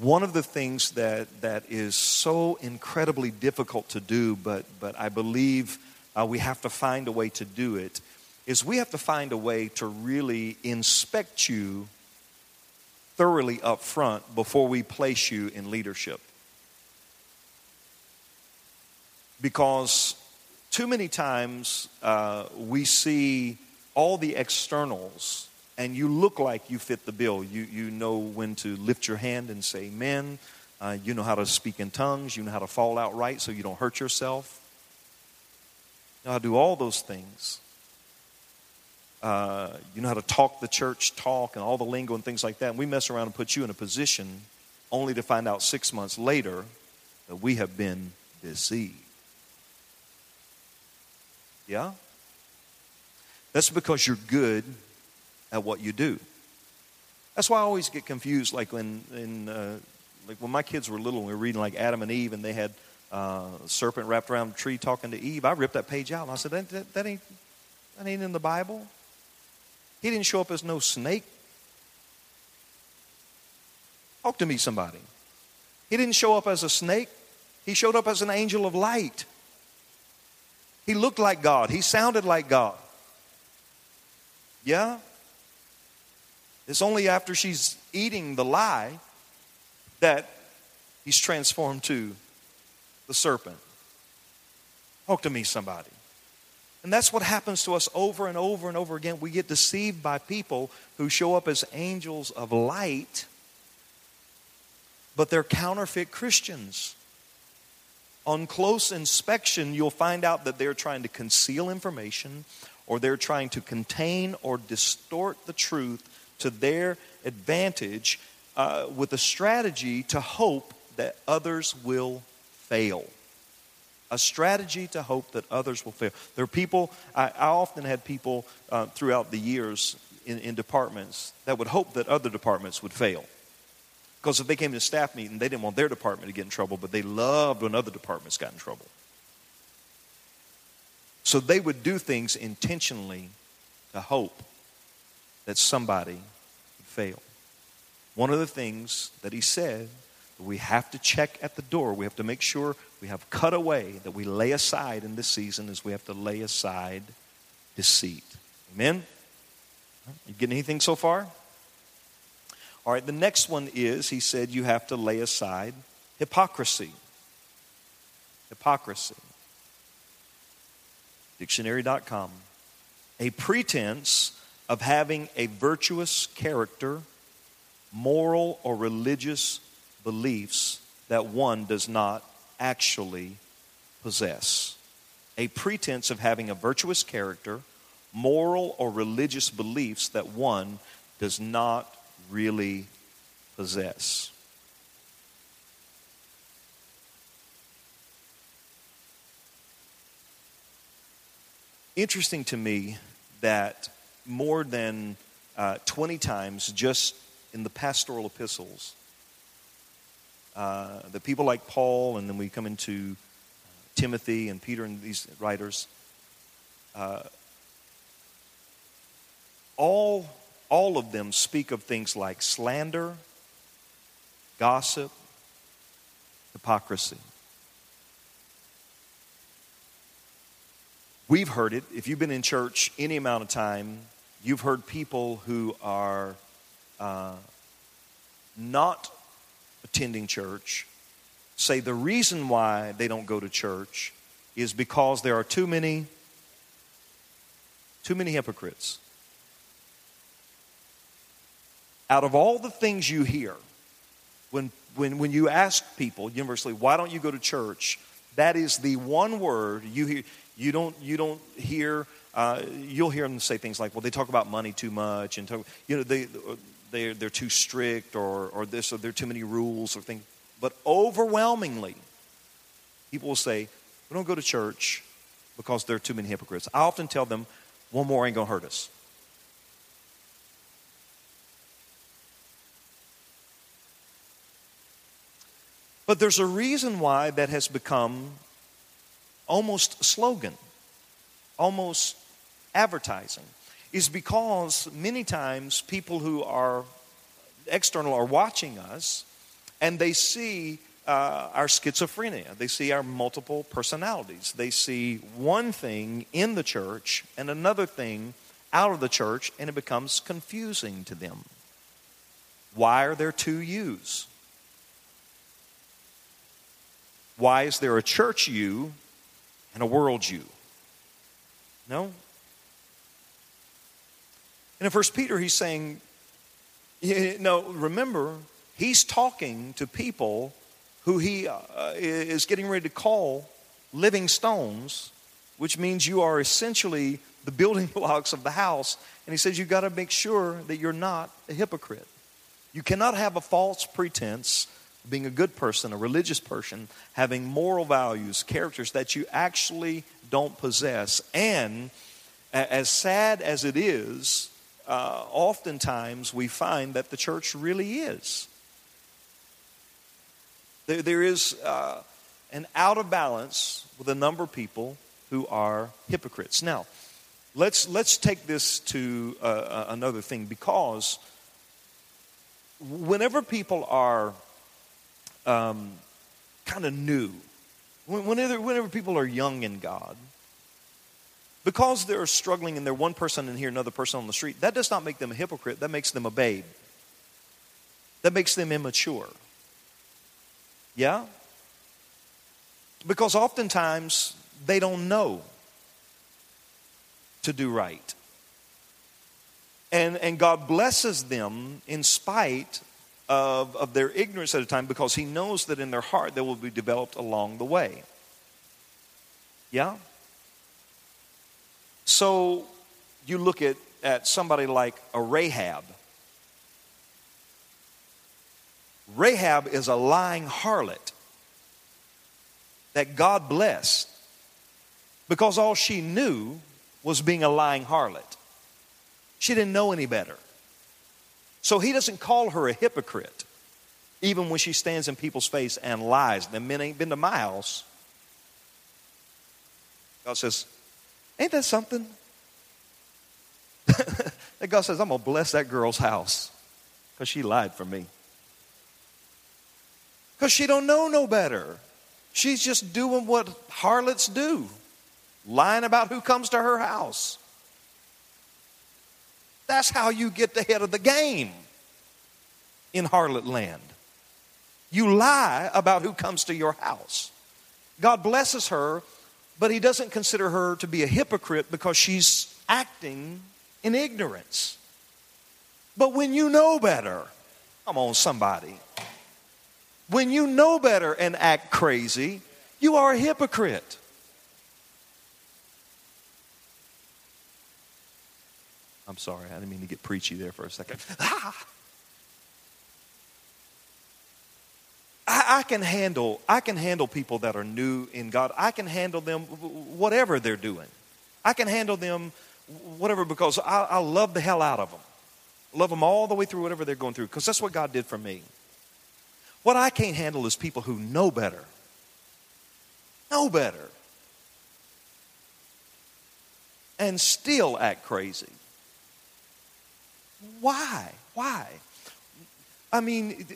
One of the things that, that is so incredibly difficult to do, but, but I believe uh, we have to find a way to do it, is we have to find a way to really inspect you thoroughly up front before we place you in leadership. Because too many times uh, we see all the externals and you look like you fit the bill. You, you know when to lift your hand and say amen. Uh, you know how to speak in tongues. You know how to fall out right so you don't hurt yourself. You know how to do all those things. Uh, you know how to talk the church talk and all the lingo and things like that. And we mess around and put you in a position only to find out six months later that we have been deceived. Yeah? That's because you're good at what you do. That's why I always get confused. Like when, in, uh, like when my kids were little, and we were reading like Adam and Eve, and they had uh, a serpent wrapped around a tree talking to Eve. I ripped that page out, and I said, that, that, that ain't that ain't in the Bible. He didn't show up as no snake. Talk to me, somebody. He didn't show up as a snake. He showed up as an angel of light. He looked like God. He sounded like God. Yeah? It's only after she's eating the lie that he's transformed to the serpent. Talk to me, somebody. And that's what happens to us over and over and over again. We get deceived by people who show up as angels of light, but they're counterfeit Christians. On close inspection, you'll find out that they're trying to conceal information or they're trying to contain or distort the truth to their advantage uh, with a strategy to hope that others will fail. A strategy to hope that others will fail. There are people, I, I often had people uh, throughout the years in, in departments that would hope that other departments would fail. Because if they came to a staff meeting, they didn't want their department to get in trouble, but they loved when other departments got in trouble. So they would do things intentionally to hope that somebody would fail. One of the things that he said we have to check at the door, we have to make sure we have cut away, that we lay aside in this season, is we have to lay aside deceit. Amen? You getting anything so far? All right, the next one is he said you have to lay aside hypocrisy. Hypocrisy dictionary.com, a pretense of having a virtuous character, moral or religious beliefs that one does not actually possess. A pretense of having a virtuous character, moral or religious beliefs that one does not really possess. interesting to me that more than uh, 20 times just in the pastoral epistles, uh, the people like Paul, and then we come into uh, Timothy and Peter and these writers, uh, all, all of them speak of things like slander, gossip, hypocrisy. We've heard it. If you've been in church any amount of time, you've heard people who are uh, not attending church say the reason why they don't go to church is because there are too many too many hypocrites. Out of all the things you hear, when, when, when you ask people universally, why don't you go to church? That is the one word you hear. You don't, you don't hear, uh, you'll hear them say things like, well, they talk about money too much, and talk, you know, they, they're, they're too strict, or, or this, or there are too many rules, or things. But overwhelmingly, people will say, we don't go to church because there are too many hypocrites. I often tell them, one more ain't going to hurt us. But there's a reason why that has become almost slogan, almost advertising, is because many times people who are external are watching us and they see uh, our schizophrenia. They see our multiple personalities. They see one thing in the church and another thing out of the church, and it becomes confusing to them. Why are there two yous? Why is there a church you and a world you? No. And in First Peter, he's saying, you no, remember, he's talking to people who he uh, is getting ready to call living stones, which means you are essentially the building blocks of the house. And he says you've got to make sure that you're not a hypocrite. You cannot have a false pretense being a good person, a religious person, having moral values, characters that you actually don't possess. And as sad as it is, uh, oftentimes we find that the church really is. There, there is uh, an out of balance with a number of people who are hypocrites. Now, let's, let's take this to uh, another thing because whenever people are um, kind of new. Whenever, whenever people are young in God, because they're struggling and they're one person in here, another person on the street, that does not make them a hypocrite. That makes them a babe. That makes them immature. Yeah? Because oftentimes they don't know to do right. And, and God blesses them in spite of, of their ignorance at a time because he knows that in their heart they will be developed along the way. Yeah? So you look at, at somebody like a Rahab. Rahab is a lying harlot that God blessed because all she knew was being a lying harlot. She didn't know any better. So he doesn't call her a hypocrite, even when she stands in people's face and lies. The men ain't been to my house. God says, Ain't that something? and God says, I'm going to bless that girl's house because she lied for me. Because she don't know no better. She's just doing what harlots do, lying about who comes to her house. That's how you get the head of the game in harlot land. You lie about who comes to your house. God blesses her, but He doesn't consider her to be a hypocrite because she's acting in ignorance. But when you know better, come on, somebody. When you know better and act crazy, you are a hypocrite. I'm sorry, I didn't mean to get preachy there for a second. Ah! I, I, can handle I can handle people that are new in God. I can handle them whatever they're doing. I can handle them whatever because I, I love the hell out of them. Love them all the way through whatever they're going through because that's what God did for me. What I can't handle is people who know better. Know better. And still act crazy. Why? Why? I mean,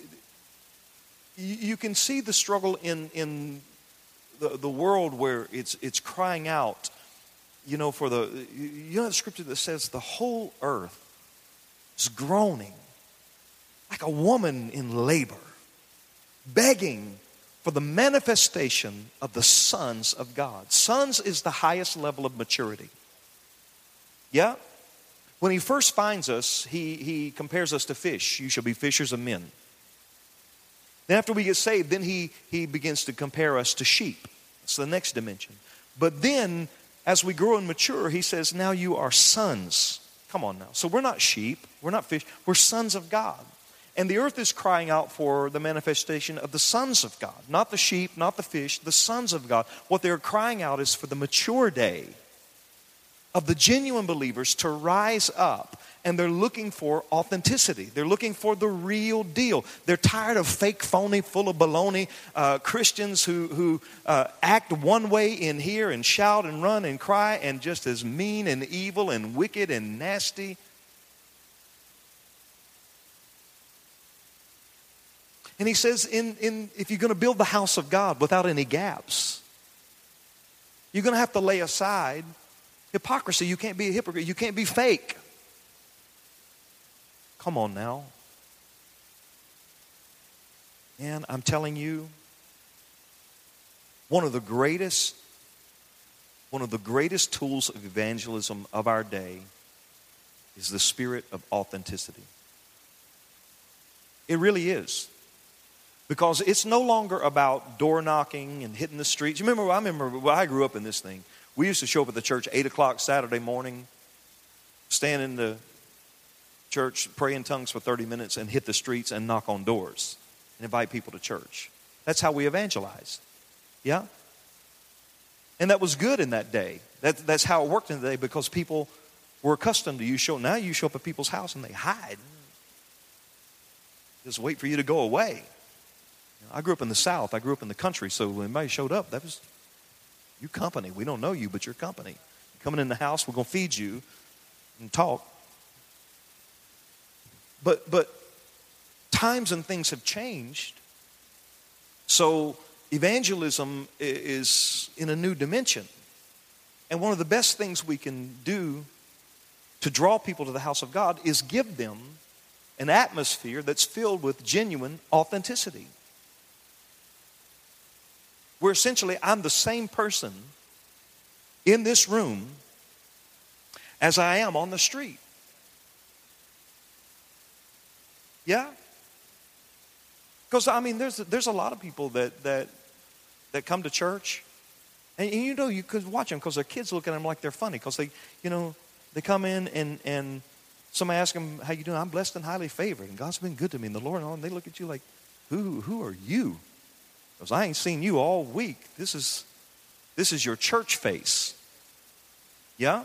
you can see the struggle in, in the, the world where it's, it's crying out, you know, for the, you know, the scripture that says the whole earth is groaning like a woman in labor, begging for the manifestation of the sons of God. Sons is the highest level of maturity. Yeah? When he first finds us, he, he compares us to fish. You shall be fishers of men. Then after we get saved, then he, he begins to compare us to sheep. It's the next dimension. But then, as we grow and mature, he says, now you are sons. Come on now. So we're not sheep, we're not fish, we're sons of God. And the earth is crying out for the manifestation of the sons of God, not the sheep, not the fish, the sons of God. What they're crying out is for the mature day of the genuine believers to rise up and they're looking for authenticity. They're looking for the real deal. They're tired of fake, phony, full of baloney uh, Christians who, who uh, act one way in here and shout and run and cry and just as mean and evil and wicked and nasty And he says, in, in, if you're going to build the house of God without any gaps, you're going to have to lay aside hypocrisy. You can't be a hypocrite. You can't be fake. Come on now. And I'm telling you, one of the greatest, one of the greatest tools of evangelism of our day is the spirit of authenticity. It really is because it's no longer about door knocking and hitting the streets. You remember, I remember I grew up in this thing. We used to show up at the church 8 o'clock Saturday morning, stand in the church, pray in tongues for 30 minutes, and hit the streets and knock on doors and invite people to church. That's how we evangelized. Yeah? And that was good in that day. That, that's how it worked in the day because people were accustomed to you show. Now you show up at people's house and they hide. Just wait for you to go away. I grew up in the South. I grew up in the country. So when anybody showed up, that was you company. We don't know you, but you're company. Coming in the house, we're going to feed you and talk. But but times and things have changed. So evangelism is in a new dimension. And one of the best things we can do to draw people to the house of God is give them an atmosphere that's filled with genuine authenticity where essentially I'm the same person in this room as I am on the street. Yeah? Because, I mean, there's, there's a lot of people that, that, that come to church, and, and you know, you could watch them because their kids look at them like they're funny because they, you know, they come in and, and somebody asks them, How you doing? I'm blessed and highly favored, and God's been good to me, and the Lord, oh, and they look at you like, Who, who are you? Because I ain't seen you all week. This is this is your church face. Yeah?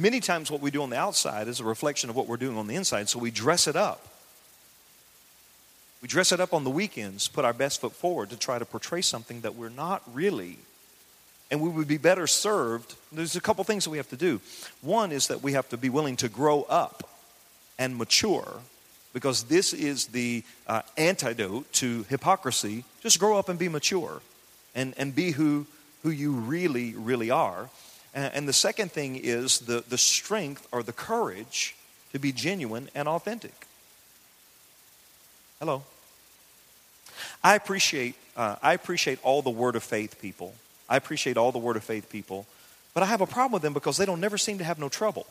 Many times what we do on the outside is a reflection of what we're doing on the inside, so we dress it up. We dress it up on the weekends, put our best foot forward to try to portray something that we're not really. And we would be better served. There's a couple things that we have to do. One is that we have to be willing to grow up and mature because this is the uh, antidote to hypocrisy. Just grow up and be mature and, and be who, who you really, really are. And, the second thing is the, the strength or the courage to be genuine and authentic. Hello. I appreciate, uh, I appreciate all the word of faith people. I appreciate all the word of faith people. But I have a problem with them because they don't never seem to have no trouble.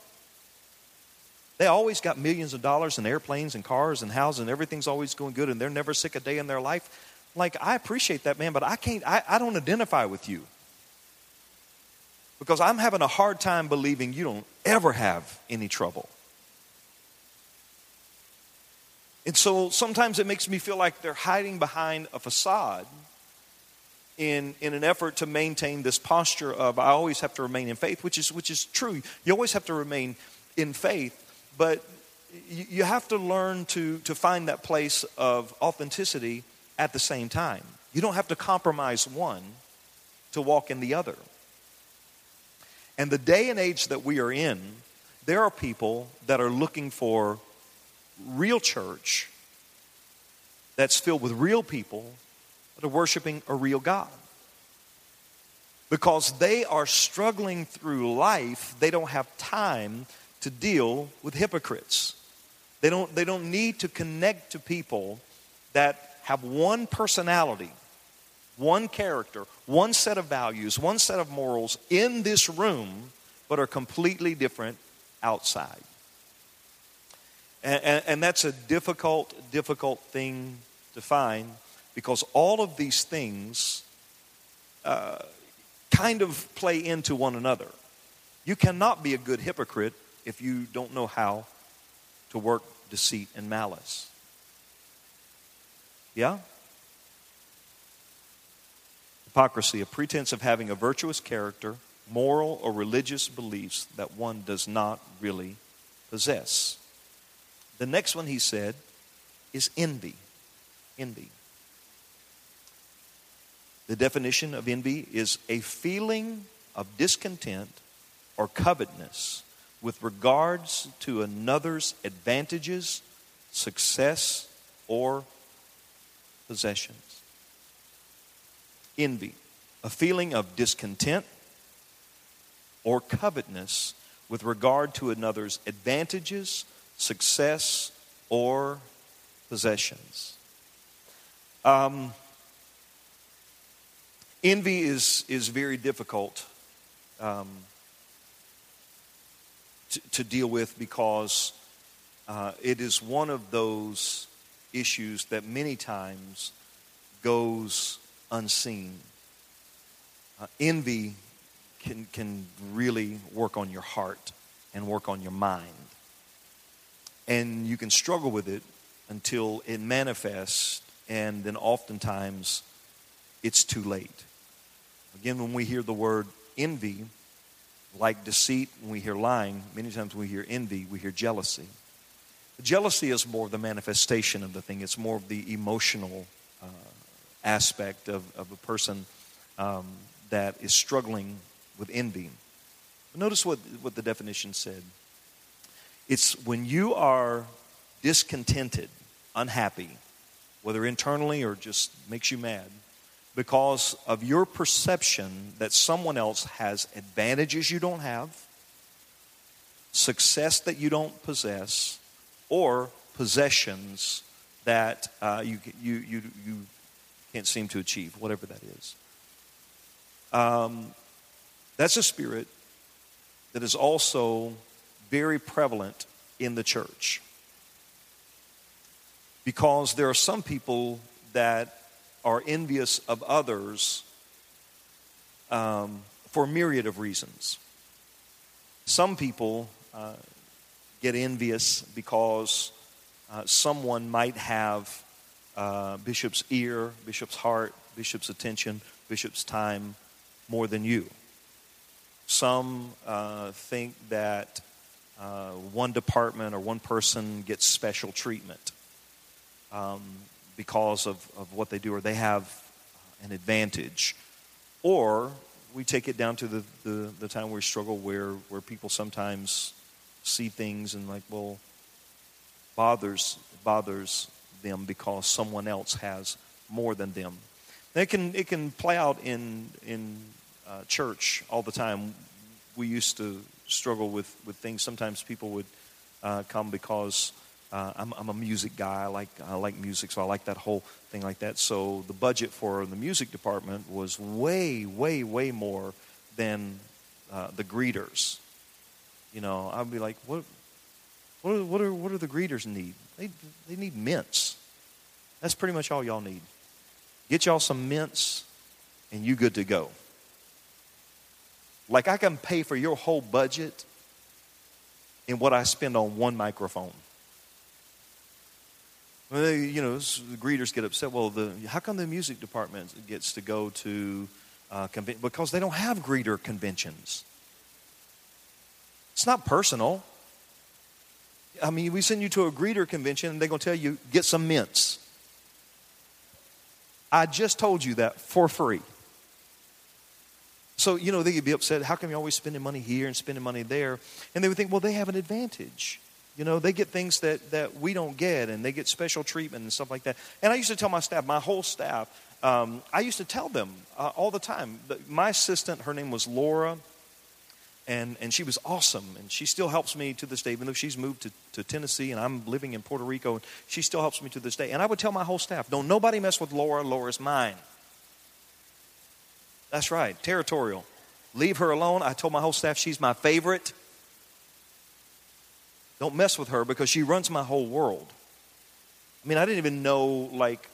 They always got millions of dollars and airplanes and cars and houses and everything's always going good and they're never sick a day in their life. Like, I appreciate that, man, but I can't, I, I don't identify with you. Because I'm having a hard time believing you don't ever have any trouble. And so sometimes it makes me feel like they're hiding behind a facade in, in an effort to maintain this posture of I always have to remain in faith, which is, which is true. You always have to remain in faith. But you have to learn to, to find that place of authenticity at the same time. You don't have to compromise one to walk in the other. And the day and age that we are in, there are people that are looking for real church that's filled with real people that are worshiping a real God. Because they are struggling through life, they don't have time to deal with hypocrites. They don't, they don't need to connect to people that have one personality, one character, one set of values, one set of morals in this room, but are completely different outside. And, and, and that's a difficult, difficult thing to find because all of these things uh, kind of play into one another. You cannot be a good hypocrite if you don't know how to work deceit and malice. Yeah? Hypocrisy, a pretense of having a virtuous character, moral or religious beliefs that one does not really possess. The next one he said is envy. Envy. The definition of envy is a feeling of discontent or covetousness with regards to another's advantages, success, or possessions. Envy, a feeling of discontent or covetousness with regard to another's advantages, success, or possessions. Um, envy is, is very difficult um, to, to, deal with because uh, it is one of those issues that many times goes unseen. Uh, envy can, can really work on your heart and work on your mind. And you can struggle with it until it manifests, and then oftentimes it's too late. Again, when we hear the word envy, like deceit, when we hear lying, many times when we hear envy, we hear jealousy. Jealousy is more of the manifestation of the thing, it's more of the emotional uh, aspect of, of a person um, that is struggling with envy. Notice what, what the definition said it's when you are discontented, unhappy, whether internally or just makes you mad, because of your perception that someone else has advantages you don't have, success that you don't possess, or possessions that uh, you, you, you, you can't seem to achieve, whatever that is. Um, that's a spirit that is also very prevalent in the church. Because there are some people that are envious of others um, for a myriad of reasons. Some people uh, get envious because uh, someone might have uh, bishop's ear, bishop's heart, bishop's attention, bishop's time more than you. Some uh, think that uh, one department or one person gets special treatment um, because of, of what they do, or they have an advantage. Or we take it down to the, the, the time we struggle where, where people sometimes see things and like, well, bothers bothers them because someone else has more than them. It can it can play out in in uh, church all the time. We used to struggle with, with things. Sometimes people would uh, come because uh, I'm, I'm, a music guy. I like, I like music, so I like that whole thing like that. So the budget for the music department was way, way, way more than uh, the greeters. You know, I'd be like, what, what, are, what, are, what are the greeters need? They, they need mints. That's pretty much all y'all need. Get y'all some mints, and you good to go. Like I can pay for your whole budget in what I spend on one microphone. Well, they, you know, the greeters get upset. Well, the, how come the music department gets to go to uh, because they don't have greeter conventions. It's not personal. I mean, we send you to a greeter convention and they're going to tell you, get some mints. I just told you that for free. So, you know, they could be upset. How come you're always spending money here and spending money there? And they would think, well, they have an advantage. You know, they get things that, that we don't get, and they get special treatment and stuff like that. And I used to tell my staff, my whole staff, um, I used to tell them uh, all the time. My assistant, her name was Laura, and, and she was awesome. And she still helps me to this day, even though she's moved to, to Tennessee and I'm living in Puerto Rico. And She still helps me to this day. And I would tell my whole staff, don't nobody mess with Laura. Laura's mine. That's right, territorial. Leave her alone. I told my whole staff she's my favorite. Don't mess with her because she runs my whole world. I mean, I didn't even know, like,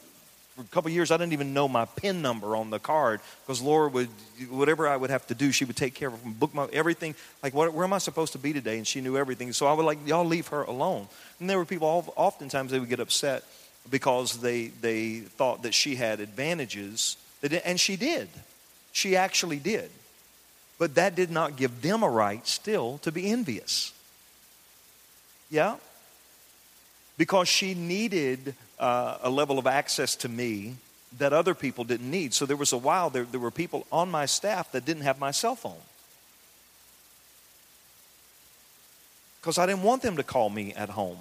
for a couple years, I didn't even know my PIN number on the card because Laura would, whatever I would have to do, she would take care of book my everything. Like, what, where am I supposed to be today? And she knew everything. So I would like, y'all leave her alone. And there were people, all, oftentimes they would get upset because they, they thought that she had advantages. And she did. She actually did. But that did not give them a right still to be envious. Yeah? Because she needed uh, a level of access to me that other people didn't need. So there was a while there, there were people on my staff that didn't have my cell phone. Because I didn't want them to call me at home.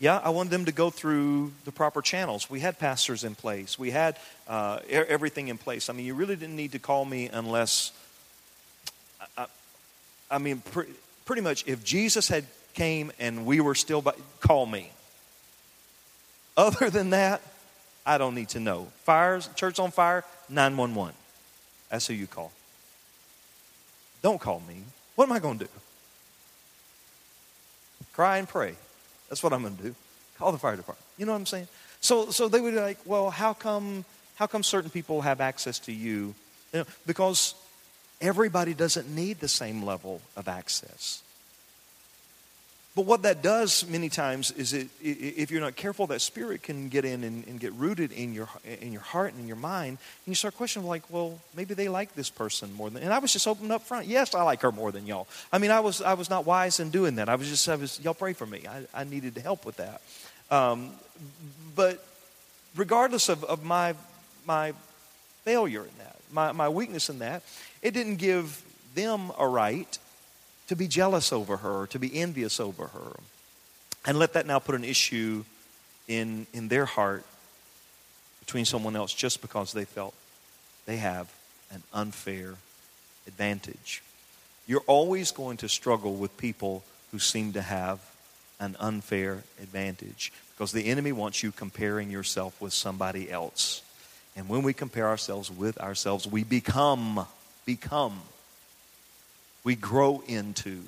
Yeah, I wanted them to go through the proper channels. We had pastors in place, we had uh, everything in place. I mean, you really didn't need to call me unless, I, I mean, pre- pretty much if Jesus had came and we were still, by, call me. Other than that, I don't need to know. Fires, church on fire, 911. That's who you call. Don't call me. What am I going to do? Cry and pray. That's what I'm going to do. Call the fire department. You know what I'm saying? So, so they would be like, well, how come, how come certain people have access to you? you know, because everybody doesn't need the same level of access. But what that does many times is it, if you're not careful, that spirit can get in and, and, get rooted in your, in your heart and in your mind. And you start questioning, like, well, maybe they like this person more than. And I was just open up front. Yes, I like her more than y'all. I mean, I was, I was not wise in doing that. I was just, I was, y'all pray for me. I, I needed help with that. Um, but regardless of, of my, my failure in that, my, my weakness in that, it didn't give them a right to be jealous over her, to be envious over her. And let that now put an issue in, in their heart between someone else just because they felt they have an unfair advantage. You're always going to struggle with people who seem to have an unfair advantage because the enemy wants you comparing yourself with somebody else. And when we compare ourselves with ourselves, we become, become we grow into.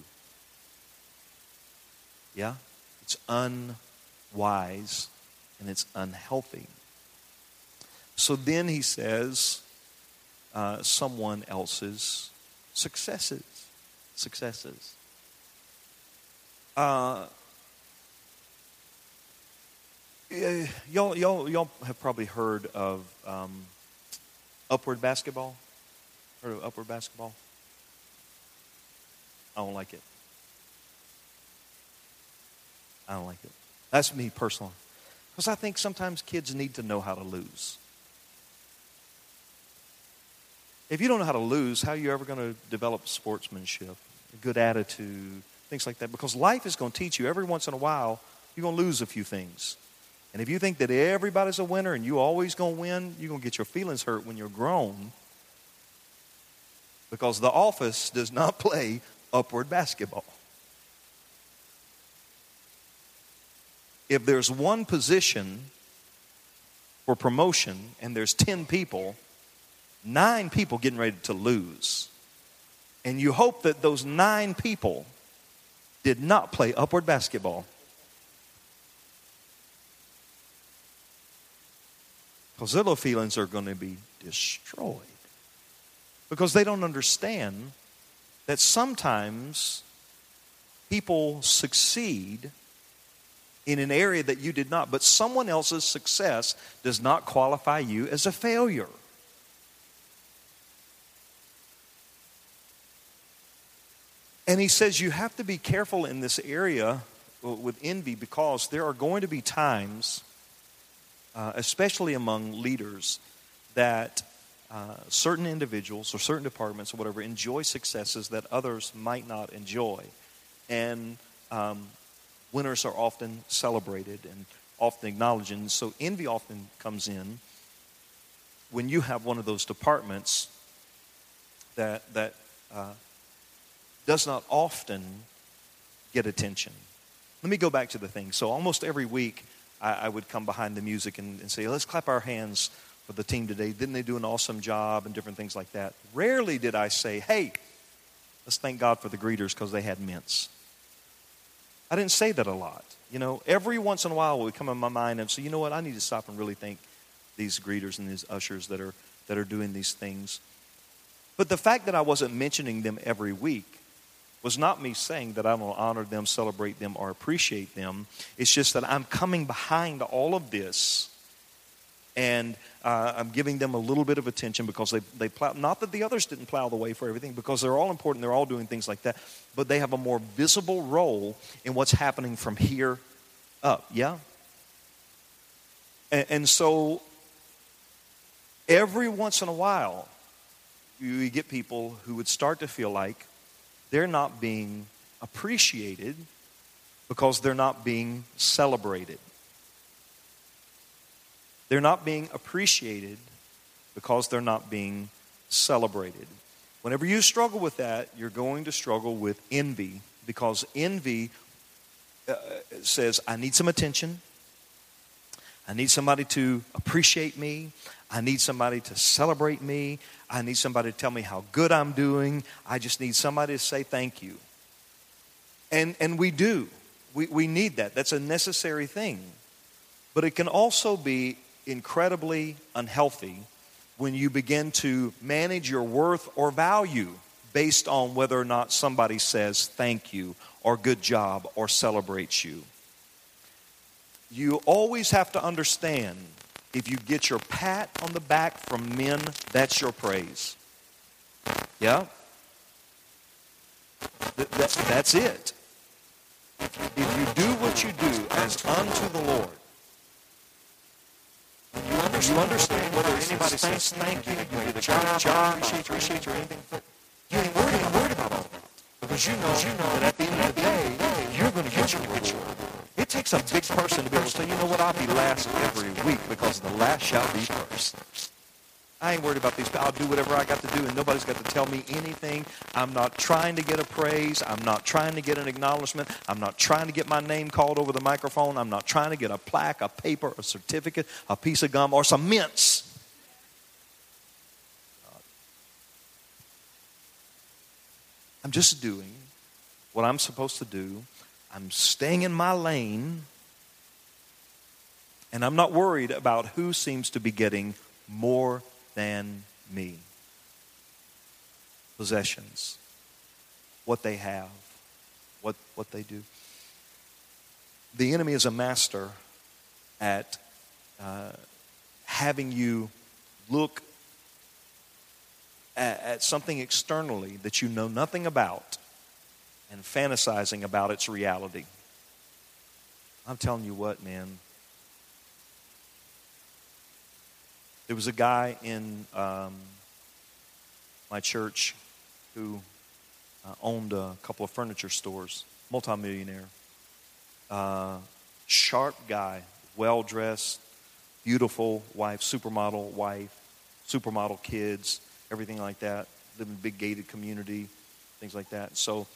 Yeah? It's unwise and it's unhealthy. So then he says, uh, someone else's successes. Successes. Uh, y'all, y'all, y'all have probably heard of um, upward basketball. Heard of upward basketball? I don't like it. I don't like it. That's me personally. Because I think sometimes kids need to know how to lose. If you don't know how to lose, how are you ever going to develop sportsmanship, a good attitude, things like that? Because life is going to teach you every once in a while, you're going to lose a few things. And if you think that everybody's a winner and you always going to win, you're going to get your feelings hurt when you're grown. Because the office does not play upward basketball. If there's one position for promotion and there's 10 people, nine people getting ready to lose. And you hope that those nine people did not play upward basketball. Because little feelings are going to be destroyed. Because they don't understand that sometimes people succeed in an area that you did not, but someone else's success does not qualify you as a failure. And he says you have to be careful in this area with envy because there are going to be times, uh, especially among leaders, that uh, certain individuals or certain departments or whatever enjoy successes that others might not enjoy. And um, winners are often celebrated and often acknowledged. And so envy often comes in when you have one of those departments that, that uh, does not often get attention. Let me go back to the thing. So almost every week, I, I would come behind the music and, and say, let's clap our hands the team today. Didn't they do an awesome job and different things like that? Rarely did I say, hey, let's thank God for the greeters because they had mints. I didn't say that a lot. You know, every once in a while it would come in my mind and say, you know what, I need to stop and really think these greeters and these ushers that are, that are doing these things. But the fact that I wasn't mentioning them every week was not me saying that I don't honor them, celebrate them, or appreciate them. It's just that I'm coming behind all of this and uh, I'm giving them a little bit of attention because they, they plow. Not that the others didn't plow the way for everything, because they're all important, they're all doing things like that, but they have a more visible role in what's happening from here up. Yeah? And, and so every once in a while, you get people who would start to feel like they're not being appreciated because they're not being celebrated. They're not being appreciated because they're not being celebrated. Whenever you struggle with that, you're going to struggle with envy because envy uh, says, I need some attention. I need somebody to appreciate me. I need somebody to celebrate me. I need somebody to tell me how good I'm doing. I just need somebody to say thank you. And, and we do. We, we need that. That's a necessary thing. But it can also be incredibly unhealthy when you begin to manage your worth or value based on whether or not somebody says thank you or good job or celebrates you. You always have to understand if you get your pat on the back from men, that's your praise. Yeah? Th- that, that's it. If you do what you do as unto the Lord, you understand whether anybody says thank you, you did a great job, appreciate, appreciate you, or anything, you ain't worried, ain't worried about all that. Because you know, you know that at the end of the day, you're going to get your reward. It takes a big person to be able to say, you know what, I'll be last every week because the last shall be first. I ain't worried about these. I'll do whatever I got to do, and nobody's got to tell me anything. I'm not trying to get a praise. I'm not trying to get an acknowledgement. I'm not trying to get my name called over the microphone. I'm not trying to get a plaque, a paper, a certificate, a piece of gum, or some mints. I'm just doing what I'm supposed to do. I'm staying in my lane. And I'm not worried about who seems to be getting more than me. Possessions, what they have, what, what they do. The enemy is a master at uh, having you look at, at something externally that you know nothing about and fantasizing about its reality. I'm telling you what, man, There was a guy in um, my church who uh, owned a couple of furniture stores, multimillionaire. Uh, sharp guy, well dressed, beautiful wife, supermodel wife, supermodel kids, everything like that. Live in a big gated community, things like that. So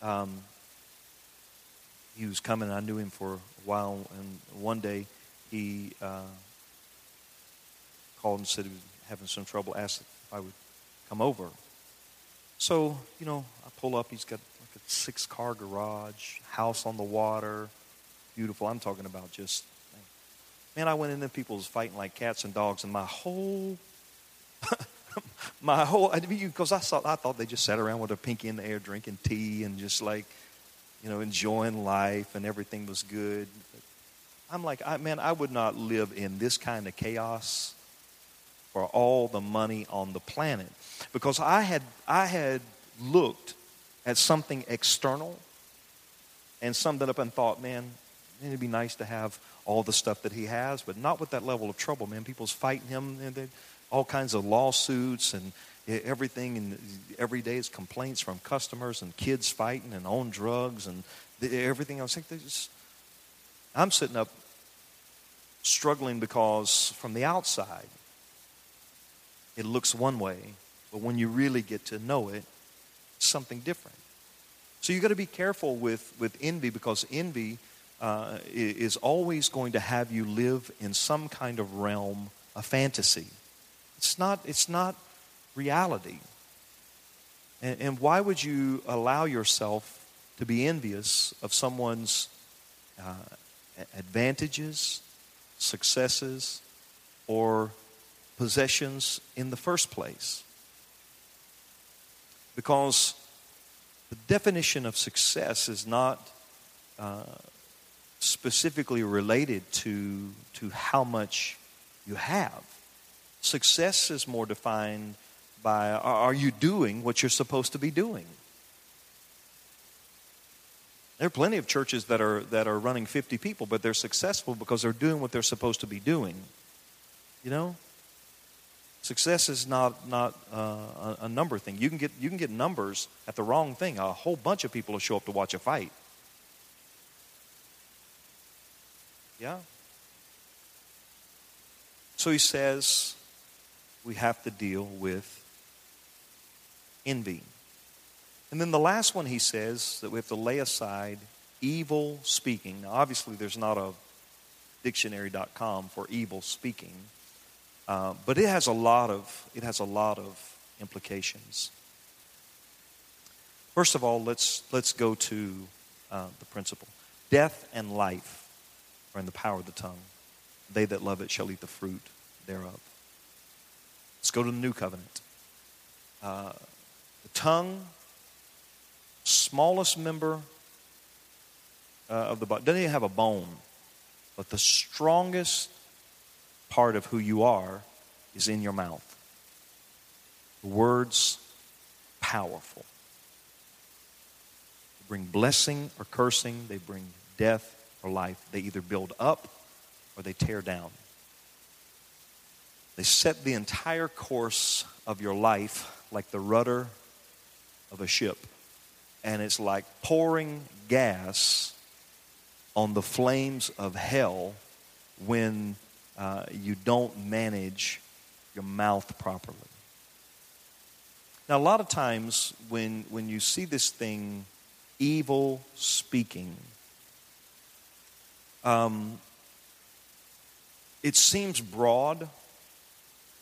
um, he was coming. I knew him for a while, and one day he uh, called and said he was having some trouble, asked if I would come over. So, you know, I pull up. He's got like a six car garage, house on the water, beautiful. I'm talking about just, man, I went in there, people was fighting like cats and dogs, and my whole, my whole, because I, thought, I thought they just sat around with a pinky in the air drinking tea and just like, you know, enjoying life and everything was good. I'm like, I, man, I would not live in this kind of chaos for all the money on the planet. Because I had, I had looked at something external and summed it up and thought, man, it'd be nice to have all the stuff that he has, but not with that level of trouble, man. People's fighting him, and all kinds of lawsuits and everything, and every day is complaints from customers and kids fighting and on drugs and everything I was else. I'm sitting up struggling because from the outside, it looks one way, but when you really get to know it, it's something different. So you've got to be careful with, with envy because envy uh, is always going to have you live in some kind of realm of fantasy. It's not, it's not reality. And, and why would you allow yourself to be envious of someone's uh, advantages, successes, or possessions in the first place. Because the definition of success is not uh, specifically related to, to how much you have. Success is more defined by are you doing what you're supposed to be doing? There are plenty of churches that are, that are running 50 people, but they're successful because they're doing what they're supposed to be doing. You know? Success is not, not uh, a, number thing. You can, get, you can get numbers at the wrong thing. A whole bunch of people will show up to watch a fight. Yeah? So he says we have to deal with envy. And then the last one he says that we have to lay aside evil speaking. Now, obviously, there's not a dictionary.com for evil speaking, uh, but it has a lot of it has a lot of implications. First of all, let's let's go to uh, the principle: death and life are in the power of the tongue. They that love it shall eat the fruit thereof. Let's go to the new covenant. Uh, the tongue smallest member uh, of the body, doesn't even have a bone, but the strongest part of who you are is in your mouth. The words, powerful. They bring blessing or cursing, they bring death or life. They either build up or they tear down. They set the entire course of your life like the rudder of a ship and it's like pouring gas on the flames of hell when uh, you don't manage your mouth properly. Now, a lot of times when, when you see this thing, evil speaking, um, it seems broad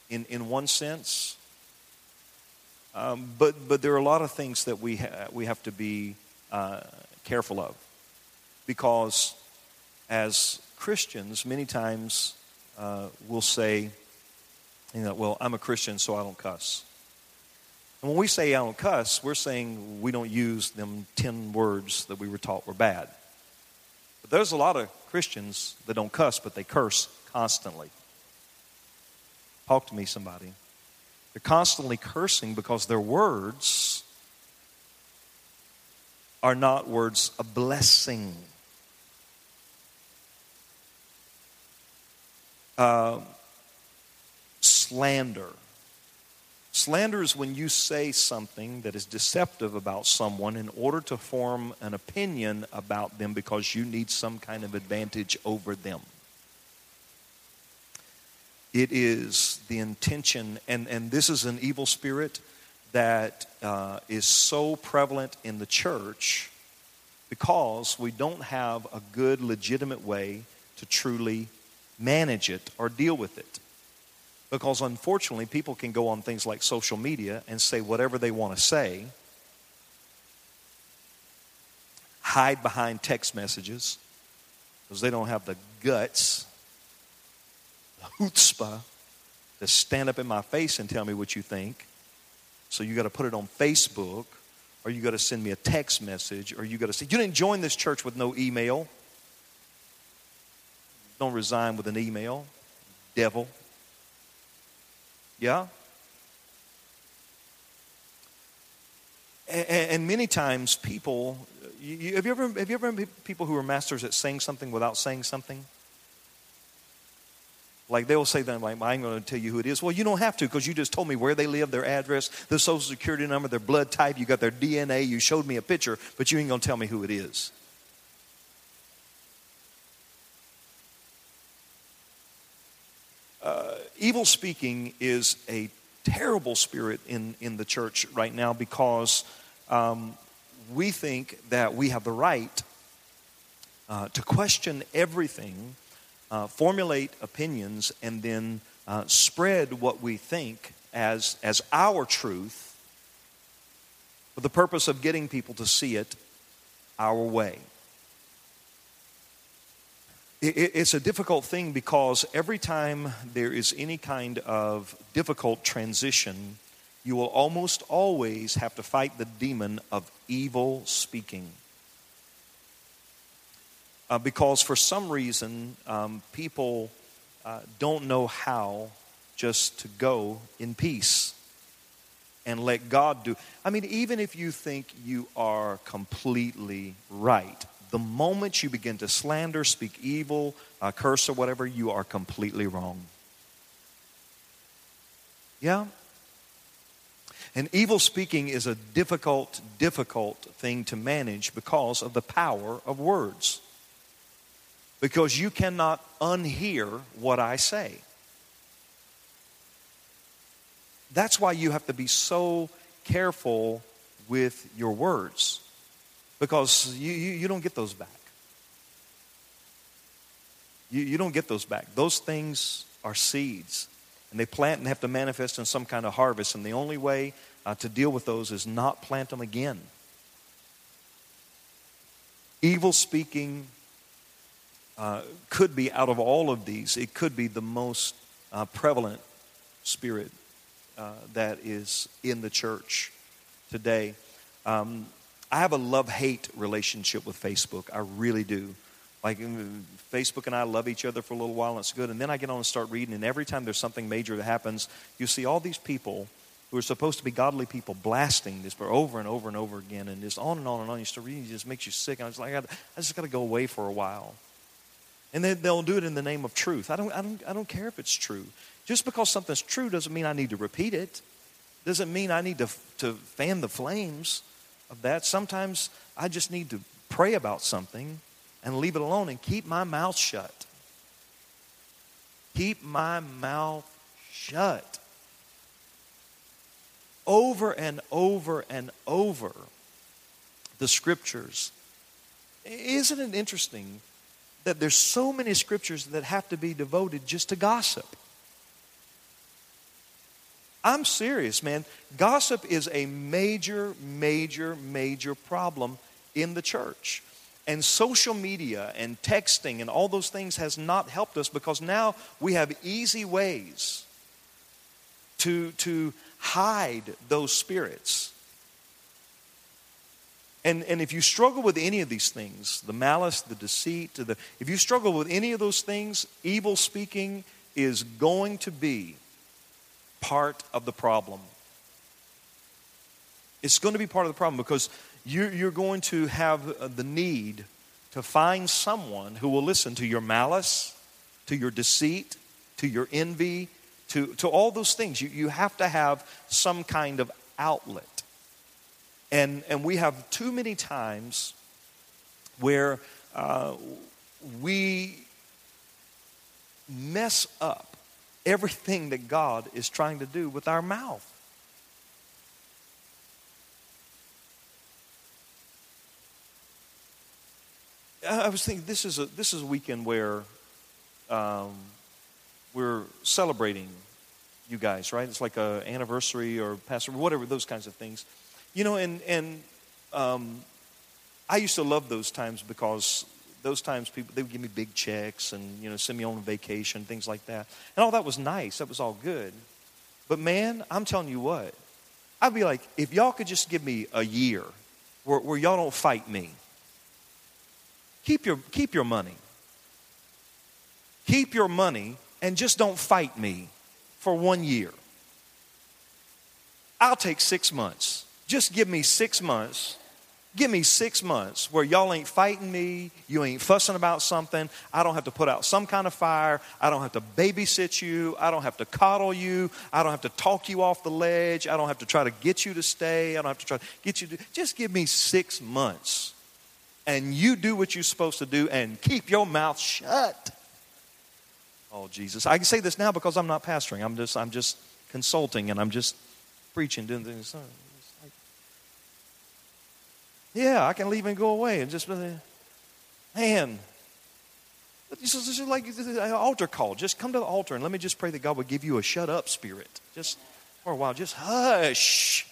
in, in one sense, um, but, but there are a lot of things that we, ha- we have to be uh, careful of. Because as Christians, many times uh, we'll say, you know, well, I'm a Christian, so I don't cuss. And when we say I don't cuss, we're saying we don't use them 10 words that we were taught were bad. But there's a lot of Christians that don't cuss, but they curse constantly. Talk to me, somebody. They're constantly cursing because their words are not words of blessing. Uh, slander. Slander is when you say something that is deceptive about someone in order to form an opinion about them because you need some kind of advantage over them. It is the intention, and, and this is an evil spirit that uh, is so prevalent in the church because we don't have a good, legitimate way to truly manage it or deal with it. Because unfortunately, people can go on things like social media and say whatever they want to say, hide behind text messages because they don't have the guts the chutzpah to stand up in my face and tell me what you think. So you got to put it on Facebook, or you got to send me a text message, or you got to say, You didn't join this church with no email. Don't resign with an email, devil. Yeah? And, and many times people, you, have, you ever, have you ever people who are masters at saying something without saying something? Like they'll say that, like, I'm going to tell you who it is. Well, you don't have to because you just told me where they live, their address, their social security number, their blood type. You got their DNA. You showed me a picture, but you ain't going to tell me who it is. Uh, evil speaking is a terrible spirit in, in the church right now because um, we think that we have the right uh, to question everything uh, formulate opinions and then uh, spread what we think as, as our truth for the purpose of getting people to see it our way. It's a difficult thing because every time there is any kind of difficult transition, you will almost always have to fight the demon of evil speaking. Uh, because for some reason, um, people uh, don't know how just to go in peace and let God do. I mean, even if you think you are completely right, the moment you begin to slander, speak evil, uh, curse, or whatever, you are completely wrong. Yeah? And evil speaking is a difficult, difficult thing to manage because of the power of words. Because you cannot unhear what I say. That's why you have to be so careful with your words because you, you, you don't get those back. You, you don't get those back. Those things are seeds, and they plant and have to manifest in some kind of harvest. And the only way uh, to deal with those is not plant them again. Evil speaking uh, could be out of all of these, it could be the most uh, prevalent spirit uh, that is in the church today. Um, I have a love hate relationship with Facebook. I really do. Like mm, Facebook and I love each other for a little while and it's good. And then I get on and start reading, and every time there's something major that happens, you see all these people who are supposed to be godly people blasting this but over and over and over again, and just on and on and on. You start reading, it just makes you sick. And I was like, I, I just got to go away for a while. And then they'll do it in the name of truth. I don't, I, don't, I don't care if it's true. Just because something's true doesn't mean I need to repeat it. Doesn't mean I need to, to fan the flames of that. Sometimes I just need to pray about something and leave it alone and keep my mouth shut. Keep my mouth shut. Over and over and over, the scriptures. Isn't it interesting that there's so many scriptures that have to be devoted just to gossip? I'm serious, man. Gossip is a major, major, major problem in the church. And social media and texting and all those things has not helped us because now we have easy ways to, to hide those spirits. And, and if you struggle with any of these things, the malice, the deceit, the, if you struggle with any of those things, evil speaking is going to be part of the problem. It's going to be part of the problem because you're, going to have uh, the need to find someone who will listen to your malice, to your deceit, to your envy, to, to all those things. You, you have to have some kind of outlet. And, and we have too many times where uh, we mess up everything that God is trying to do with our mouth. I was thinking this is a this is a weekend where um, we're celebrating you guys, right? It's like a anniversary or pastor, whatever those kinds of things, you know. And and um, I used to love those times because those times people they would give me big checks and you know send me on vacation things like that. And all that was nice. That was all good. But man i'm telling you what i'd be like if y'all could just give me a year where, where y'all don't fight me keep your keep your money. Keep your money and just don't fight me for one year. I'll take six months. Just give me six months Give me six months where y'all ain't fighting me, you ain't fussing about something. I don't have to put out some kind of fire. I don't have to babysit you. I don't have to coddle you. I don't have to talk you off the ledge. I don't have to try to get you to stay. I don't have to try to get you to. Just give me six months and you do what you're supposed to do and keep your mouth shut. Oh, Jesus. I can say this now because I'm not pastoring. I'm just, I'm just consulting and I'm just preaching, doing things. Yeah, I can leave and go away and just, man. This is like an altar call. Just come to the altar and let me just pray that God would give you a shut up spirit. Just for a while, just hush.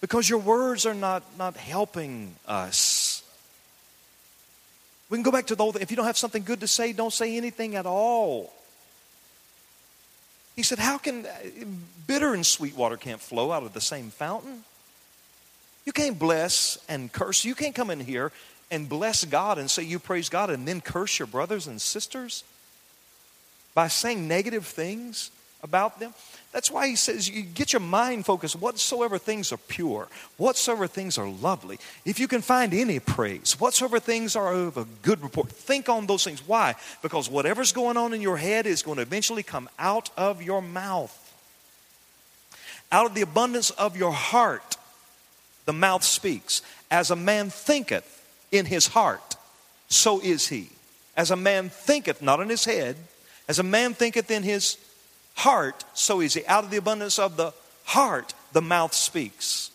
Because your words are not, not helping us. We can go back to the old if you don't have something good to say, don't say anything at all. He said, How can uh, bitter and sweet water can't flow out of the same fountain? You can't bless and curse. You can't come in here and bless God and say you praise God and then curse your brothers and sisters by saying negative things about them. That's why he says you get your mind focused whatsoever things are pure, whatsoever things are lovely. If you can find any praise, whatsoever things are of a good report, think on those things. Why? Because whatever's going on in your head is going to eventually come out of your mouth. Out of the abundance of your heart, the mouth speaks. As a man thinketh in his heart, so is he. As a man thinketh, not in his head, as a man thinketh in his heart, so is he. Out of the abundance of the heart, the mouth speaks.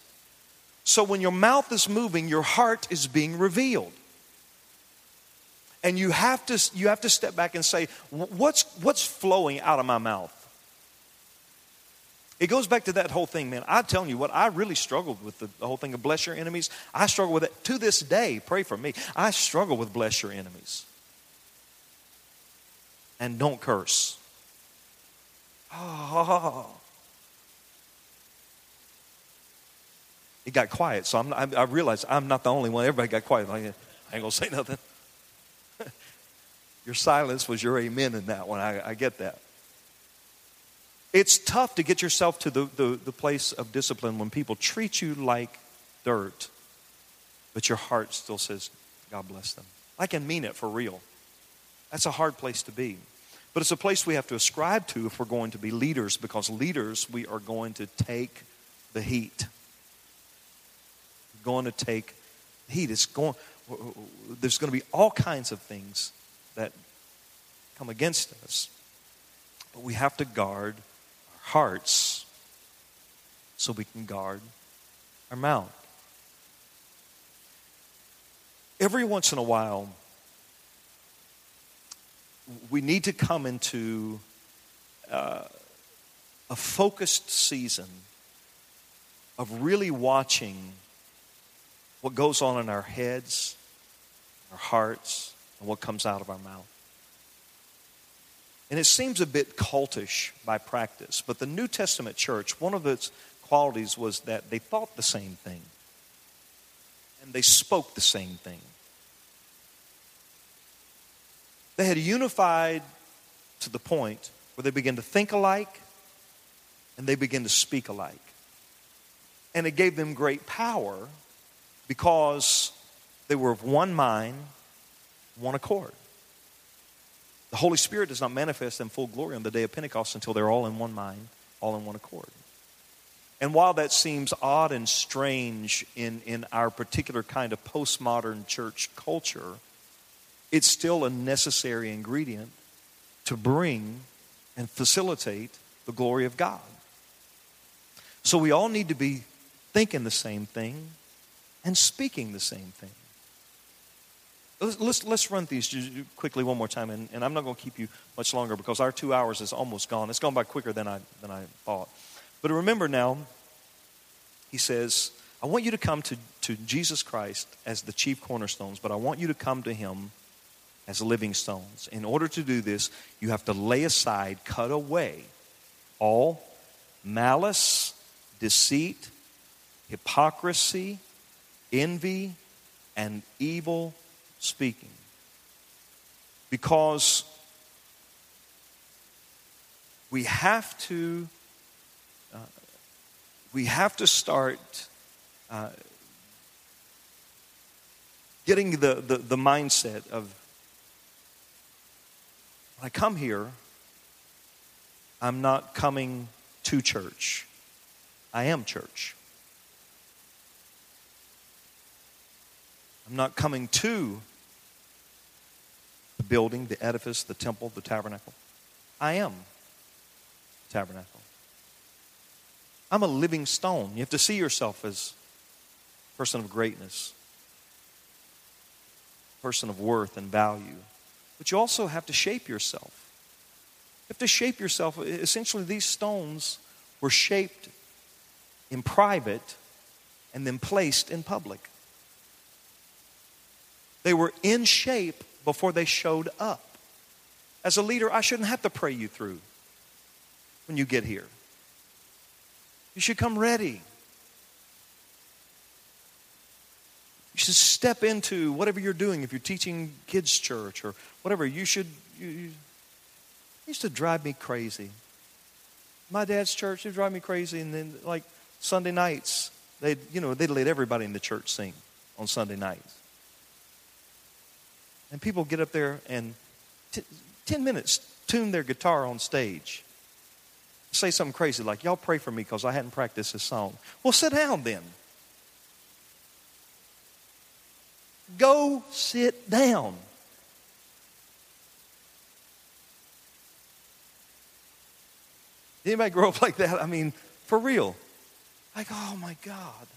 So when your mouth is moving, your heart is being revealed. And you have to, you have to step back and say, what's, what's flowing out of my mouth? It goes back to that whole thing, man. I'm telling you what, I really struggled with the, whole thing of bless your enemies. I struggle with it to this day. Pray for me. I struggle with bless your enemies. And don't curse. Oh. It got quiet, so I'm, I, I realized I'm not the only one. Everybody got quiet. I ain't going to say nothing. your silence was your amen in that one. I, I get that. It's tough to get yourself to the, the, the place of discipline when people treat you like dirt, but your heart still says, God bless them. I can mean it for real. That's a hard place to be. But it's a place we have to ascribe to if we're going to be leaders, because leaders, we are going to take the heat. We're going to take heat. It's going, there's going to be all kinds of things that come against us. But we have to guard hearts so we can guard our mouth. Every once in a while, we need to come into uh, a focused season of really watching what goes on in our heads, our hearts, and what comes out of our mouth. And it seems a bit cultish by practice, but the New Testament church, one of its qualities was that they thought the same thing and they spoke the same thing. They had unified to the point where they began to think alike and they began to speak alike. And it gave them great power because they were of one mind, one accord. The Holy Spirit does not manifest in full glory on the day of Pentecost until they're all in one mind, all in one accord. And while that seems odd and strange in, in our particular kind of postmodern church culture, it's still a necessary ingredient to bring and facilitate the glory of God. So we all need to be thinking the same thing and speaking the same thing. Let's, let's run these quickly one more time, and, and I'm not going to keep you much longer because our two hours is almost gone. It's gone by quicker than I, than I thought. But remember now, he says, I want you to come to, to Jesus Christ as the chief cornerstones, but I want you to come to him as living stones. In order to do this, you have to lay aside, cut away all malice, deceit, hypocrisy, envy, and evil speaking. Because we have to uh, we have to start uh, getting the, the, the mindset of when I come here, I'm not coming to church. I am church. I'm not coming to the building, the edifice, the temple, the tabernacle. I am the tabernacle. I'm a living stone. You have to see yourself as a person of greatness, a person of worth and value. But you also have to shape yourself. You have to shape yourself. Essentially, these stones were shaped in private and then placed in public. They were in shape before they showed up. As a leader, I shouldn't have to pray you through when you get here. You should come ready. You should step into whatever you're doing. If you're teaching kids' church or whatever, you should. You, you used to drive me crazy. My dad's church, would drive me crazy. And then, like Sunday nights, they you know they'd let everybody in the church sing on Sunday nights. And people get up there and t- ten minutes tune their guitar on stage. Say something crazy like, "Y'all pray for me because I hadn't practiced this song." Well, sit down then. Go sit down. Anybody grow up like that? I mean, for real. Like, oh my God.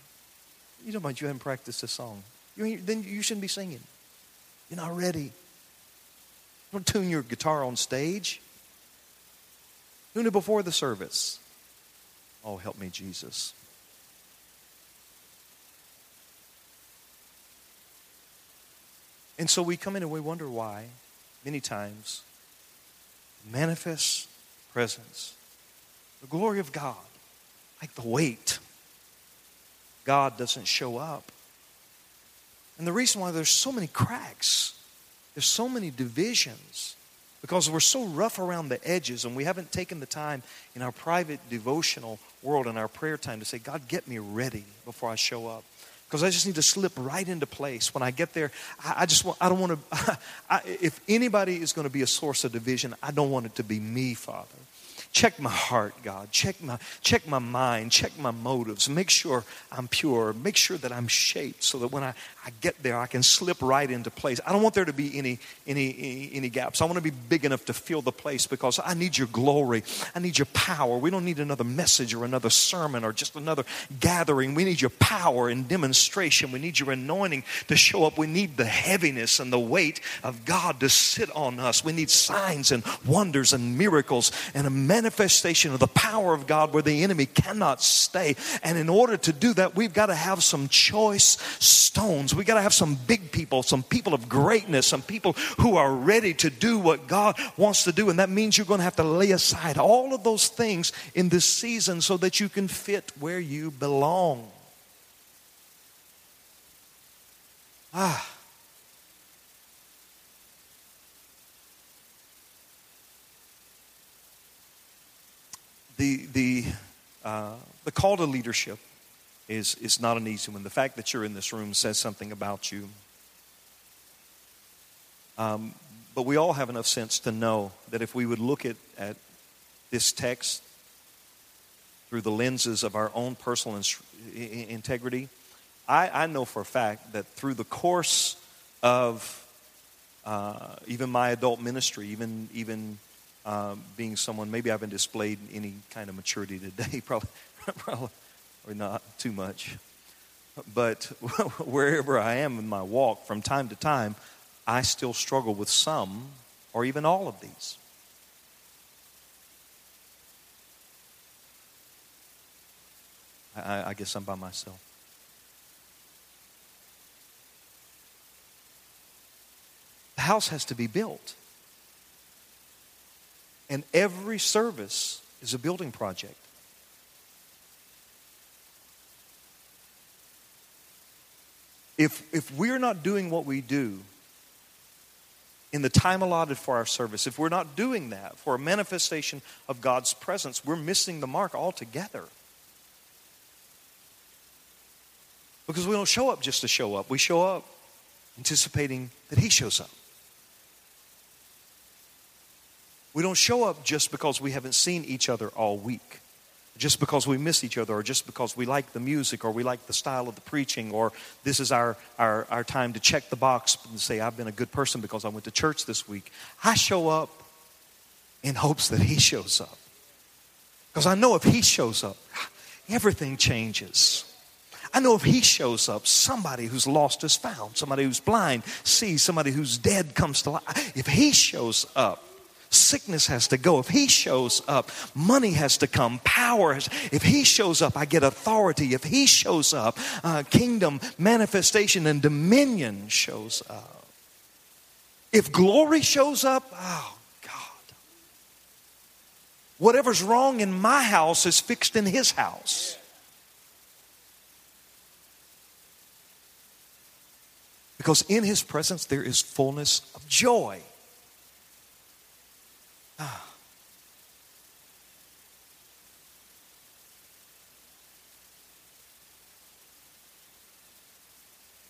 You don't mind you haven't practiced this song. You then you shouldn't be singing. You're not ready. Don't tune your guitar on stage. Tune it before the service. Oh, help me, Jesus. And so we come in and we wonder why, many times, manifest presence, the glory of God, like the weight, God doesn't show up. And the reason why there's so many cracks, there's so many divisions, because we're so rough around the edges and we haven't taken the time in our private devotional world and our prayer time to say, God, get me ready before I show up because I just need to slip right into place. When I get there, I, I just want, I don't want to, if anybody is going to be a source of division, I don't want it to be me, Father. Check my heart, God. Check my, check my mind. Check my motives. Make sure I'm pure. Make sure that I'm shaped so that when I, I get there, I can slip right into place. I don't want there to be any, any, any, any gaps. I want to be big enough to fill the place because I need your glory. I need your power. We don't need another message or another sermon or just another gathering. We need your power and demonstration. We need your anointing to show up. We need the heaviness and the weight of God to sit on us. We need signs and wonders and miracles and a manifestation of the power of God where the enemy cannot stay. And in order to do that, we've got to have some choice stones. We've got to have some big people, some people of greatness, some people who are ready to do what God wants to do. And that means you're going to have to lay aside all of those things in this season so that you can fit where you belong. Ah. the, the, uh, the call to leadership is, is not an easy one. The fact that you're in this room says something about you. Um, but we all have enough sense to know that if we would look at, at this text through the lenses of our own personal in- integrity, I, I, know for a fact that through the course of uh, even my adult ministry, even, even um, being someone, maybe I haven't displayed any kind of maturity today, probably, probably not too much. But wherever I am in my walk, from time to time, I still struggle with some or even all of these. I, I guess I'm by myself. The house has to be built. And every service is a building project. If, if we're not doing what we do in the time allotted for our service, if we're not doing that for a manifestation of God's presence, we're missing the mark altogether. Because we don't show up just to show up, we show up anticipating that He shows up. We don't show up just because we haven't seen each other all week, just because we miss each other, or just because we like the music, or we like the style of the preaching, or this is our, our, our time to check the box and say, I've been a good person because I went to church this week. I show up in hopes that He shows up. Because I know if He shows up, everything changes. I know if he shows up, somebody who's lost is found, somebody who's blind sees, somebody who's dead comes to life. If he shows up, sickness has to go. If he shows up, money has to come, power. Has, if he shows up, I get authority. If he shows up, uh, kingdom manifestation and dominion shows up. If glory shows up, oh, God. Whatever's wrong in my house is fixed in his house. Because in his presence there is fullness of joy.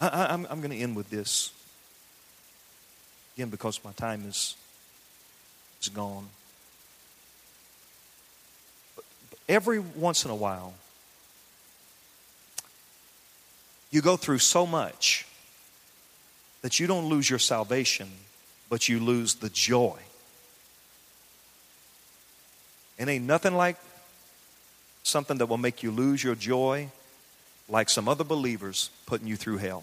I, am going to end with this. Again, because my time is, is gone. But every once in a while, you go through so much that you don't lose your salvation, but you lose the joy. And ain't nothing like something that will make you lose your joy like some other believers putting you through hell.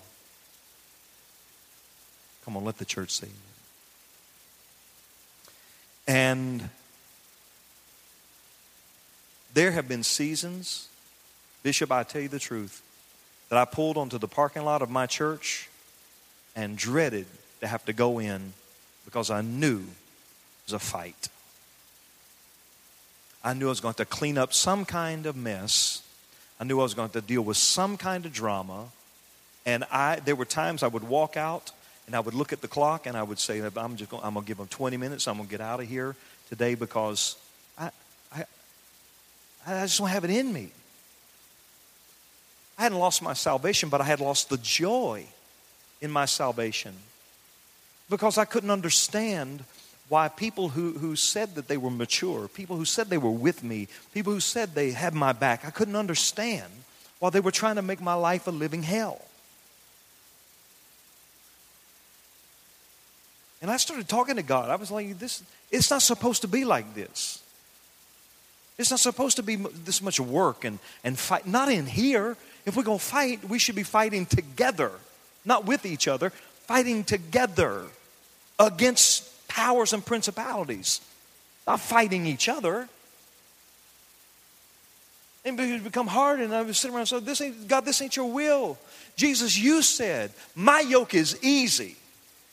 Come on, let the church say And there have been seasons, Bishop, I tell you the truth, that I pulled onto the parking lot of my church and dreaded to have to go in because I knew it was a fight. I knew I was going to, clean up some kind of mess. I knew I was going to deal with some kind of drama. And I, there were times I would walk out and I would look at the clock and I would say, I'm just going, I'm going to give them 20 minutes. I'm going to get out of here today because I, I, I just don't have it in me. I hadn't lost my salvation, but I had lost the joy in my salvation because I couldn't understand why people who, who said that they were mature, people who said they were with me, people who said they had my back, I couldn't understand why they were trying to make my life a living hell. And I started talking to God. I was like, this, it's not supposed to be like this. It's not supposed to be this much work and, and fight. Not in here. If we're going to fight, we should be fighting together, not with each other, fighting together against powers and principalities, not fighting each other. And it become hard, and I was sitting around and said, this ain't, God, this ain't your will. Jesus, you said, my yoke is easy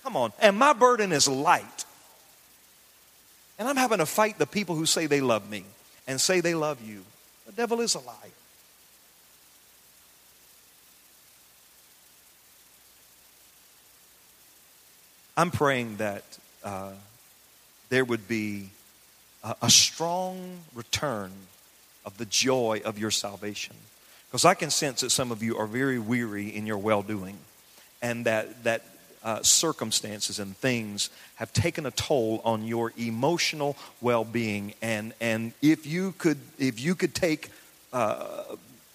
Come on. And my burden is light. And I'm having to fight the people who say they love me and say they love you. The devil is a liar. I'm praying that uh, there would be a, a strong return of the joy of your salvation. Because I can sense that some of you are very weary in your well doing, and that, that uh, circumstances and things have taken a toll on your emotional well-being. And and if you could if you could take uh,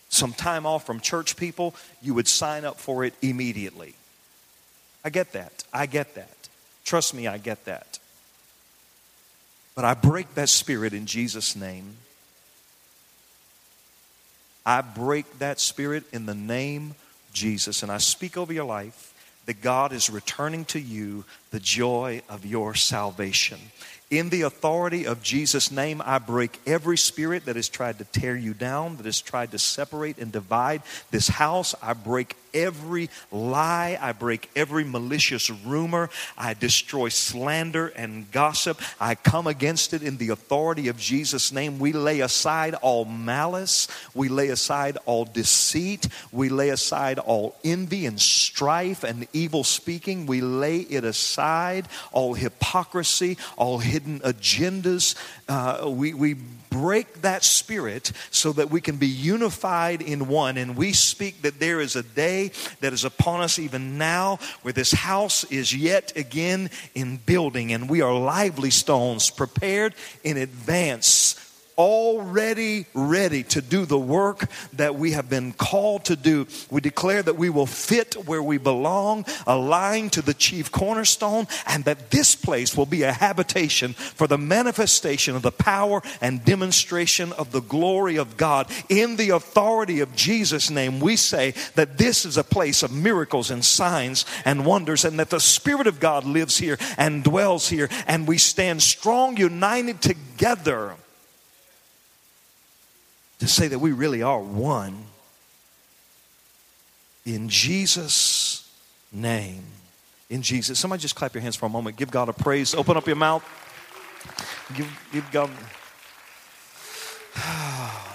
some time off from church people you would sign up for it immediately. I get that. I get that trust me i get that. But i break that spirit in jesus name. I break that spirit in the name jesus. And i speak over your life that God is returning to you the joy of your salvation. In the authority of Jesus' name, I break every spirit that has tried to tear you down, that has tried to separate and divide this house. I break every lie. I break every malicious rumor. I destroy slander and gossip. I come against it in the authority of Jesus' name. We lay aside all malice. We lay aside all deceit. We lay aside all envy and strife and evil speaking. We lay it aside, all hypocrisy, all hidden agendas. Uh, we, we break that spirit so that we can be unified in one. And we speak that there is a day that is upon us even now where this house is yet again in building and we are lively stones prepared in advance already ready to do the work that we have been called to do. We declare that we will fit where we belong, align to the chief cornerstone, and that this place will be a habitation for the manifestation of the power and demonstration of the glory of God. In the authority of Jesus' name, we say that this is a place of miracles and signs and wonders, and that the Spirit of God lives here and dwells here, and we stand strong, united together to say that we really are one. In Jesus' name. in Jesus. Somebody just clap your hands for a moment. Give God a praise. Open up your mouth. Give, give God.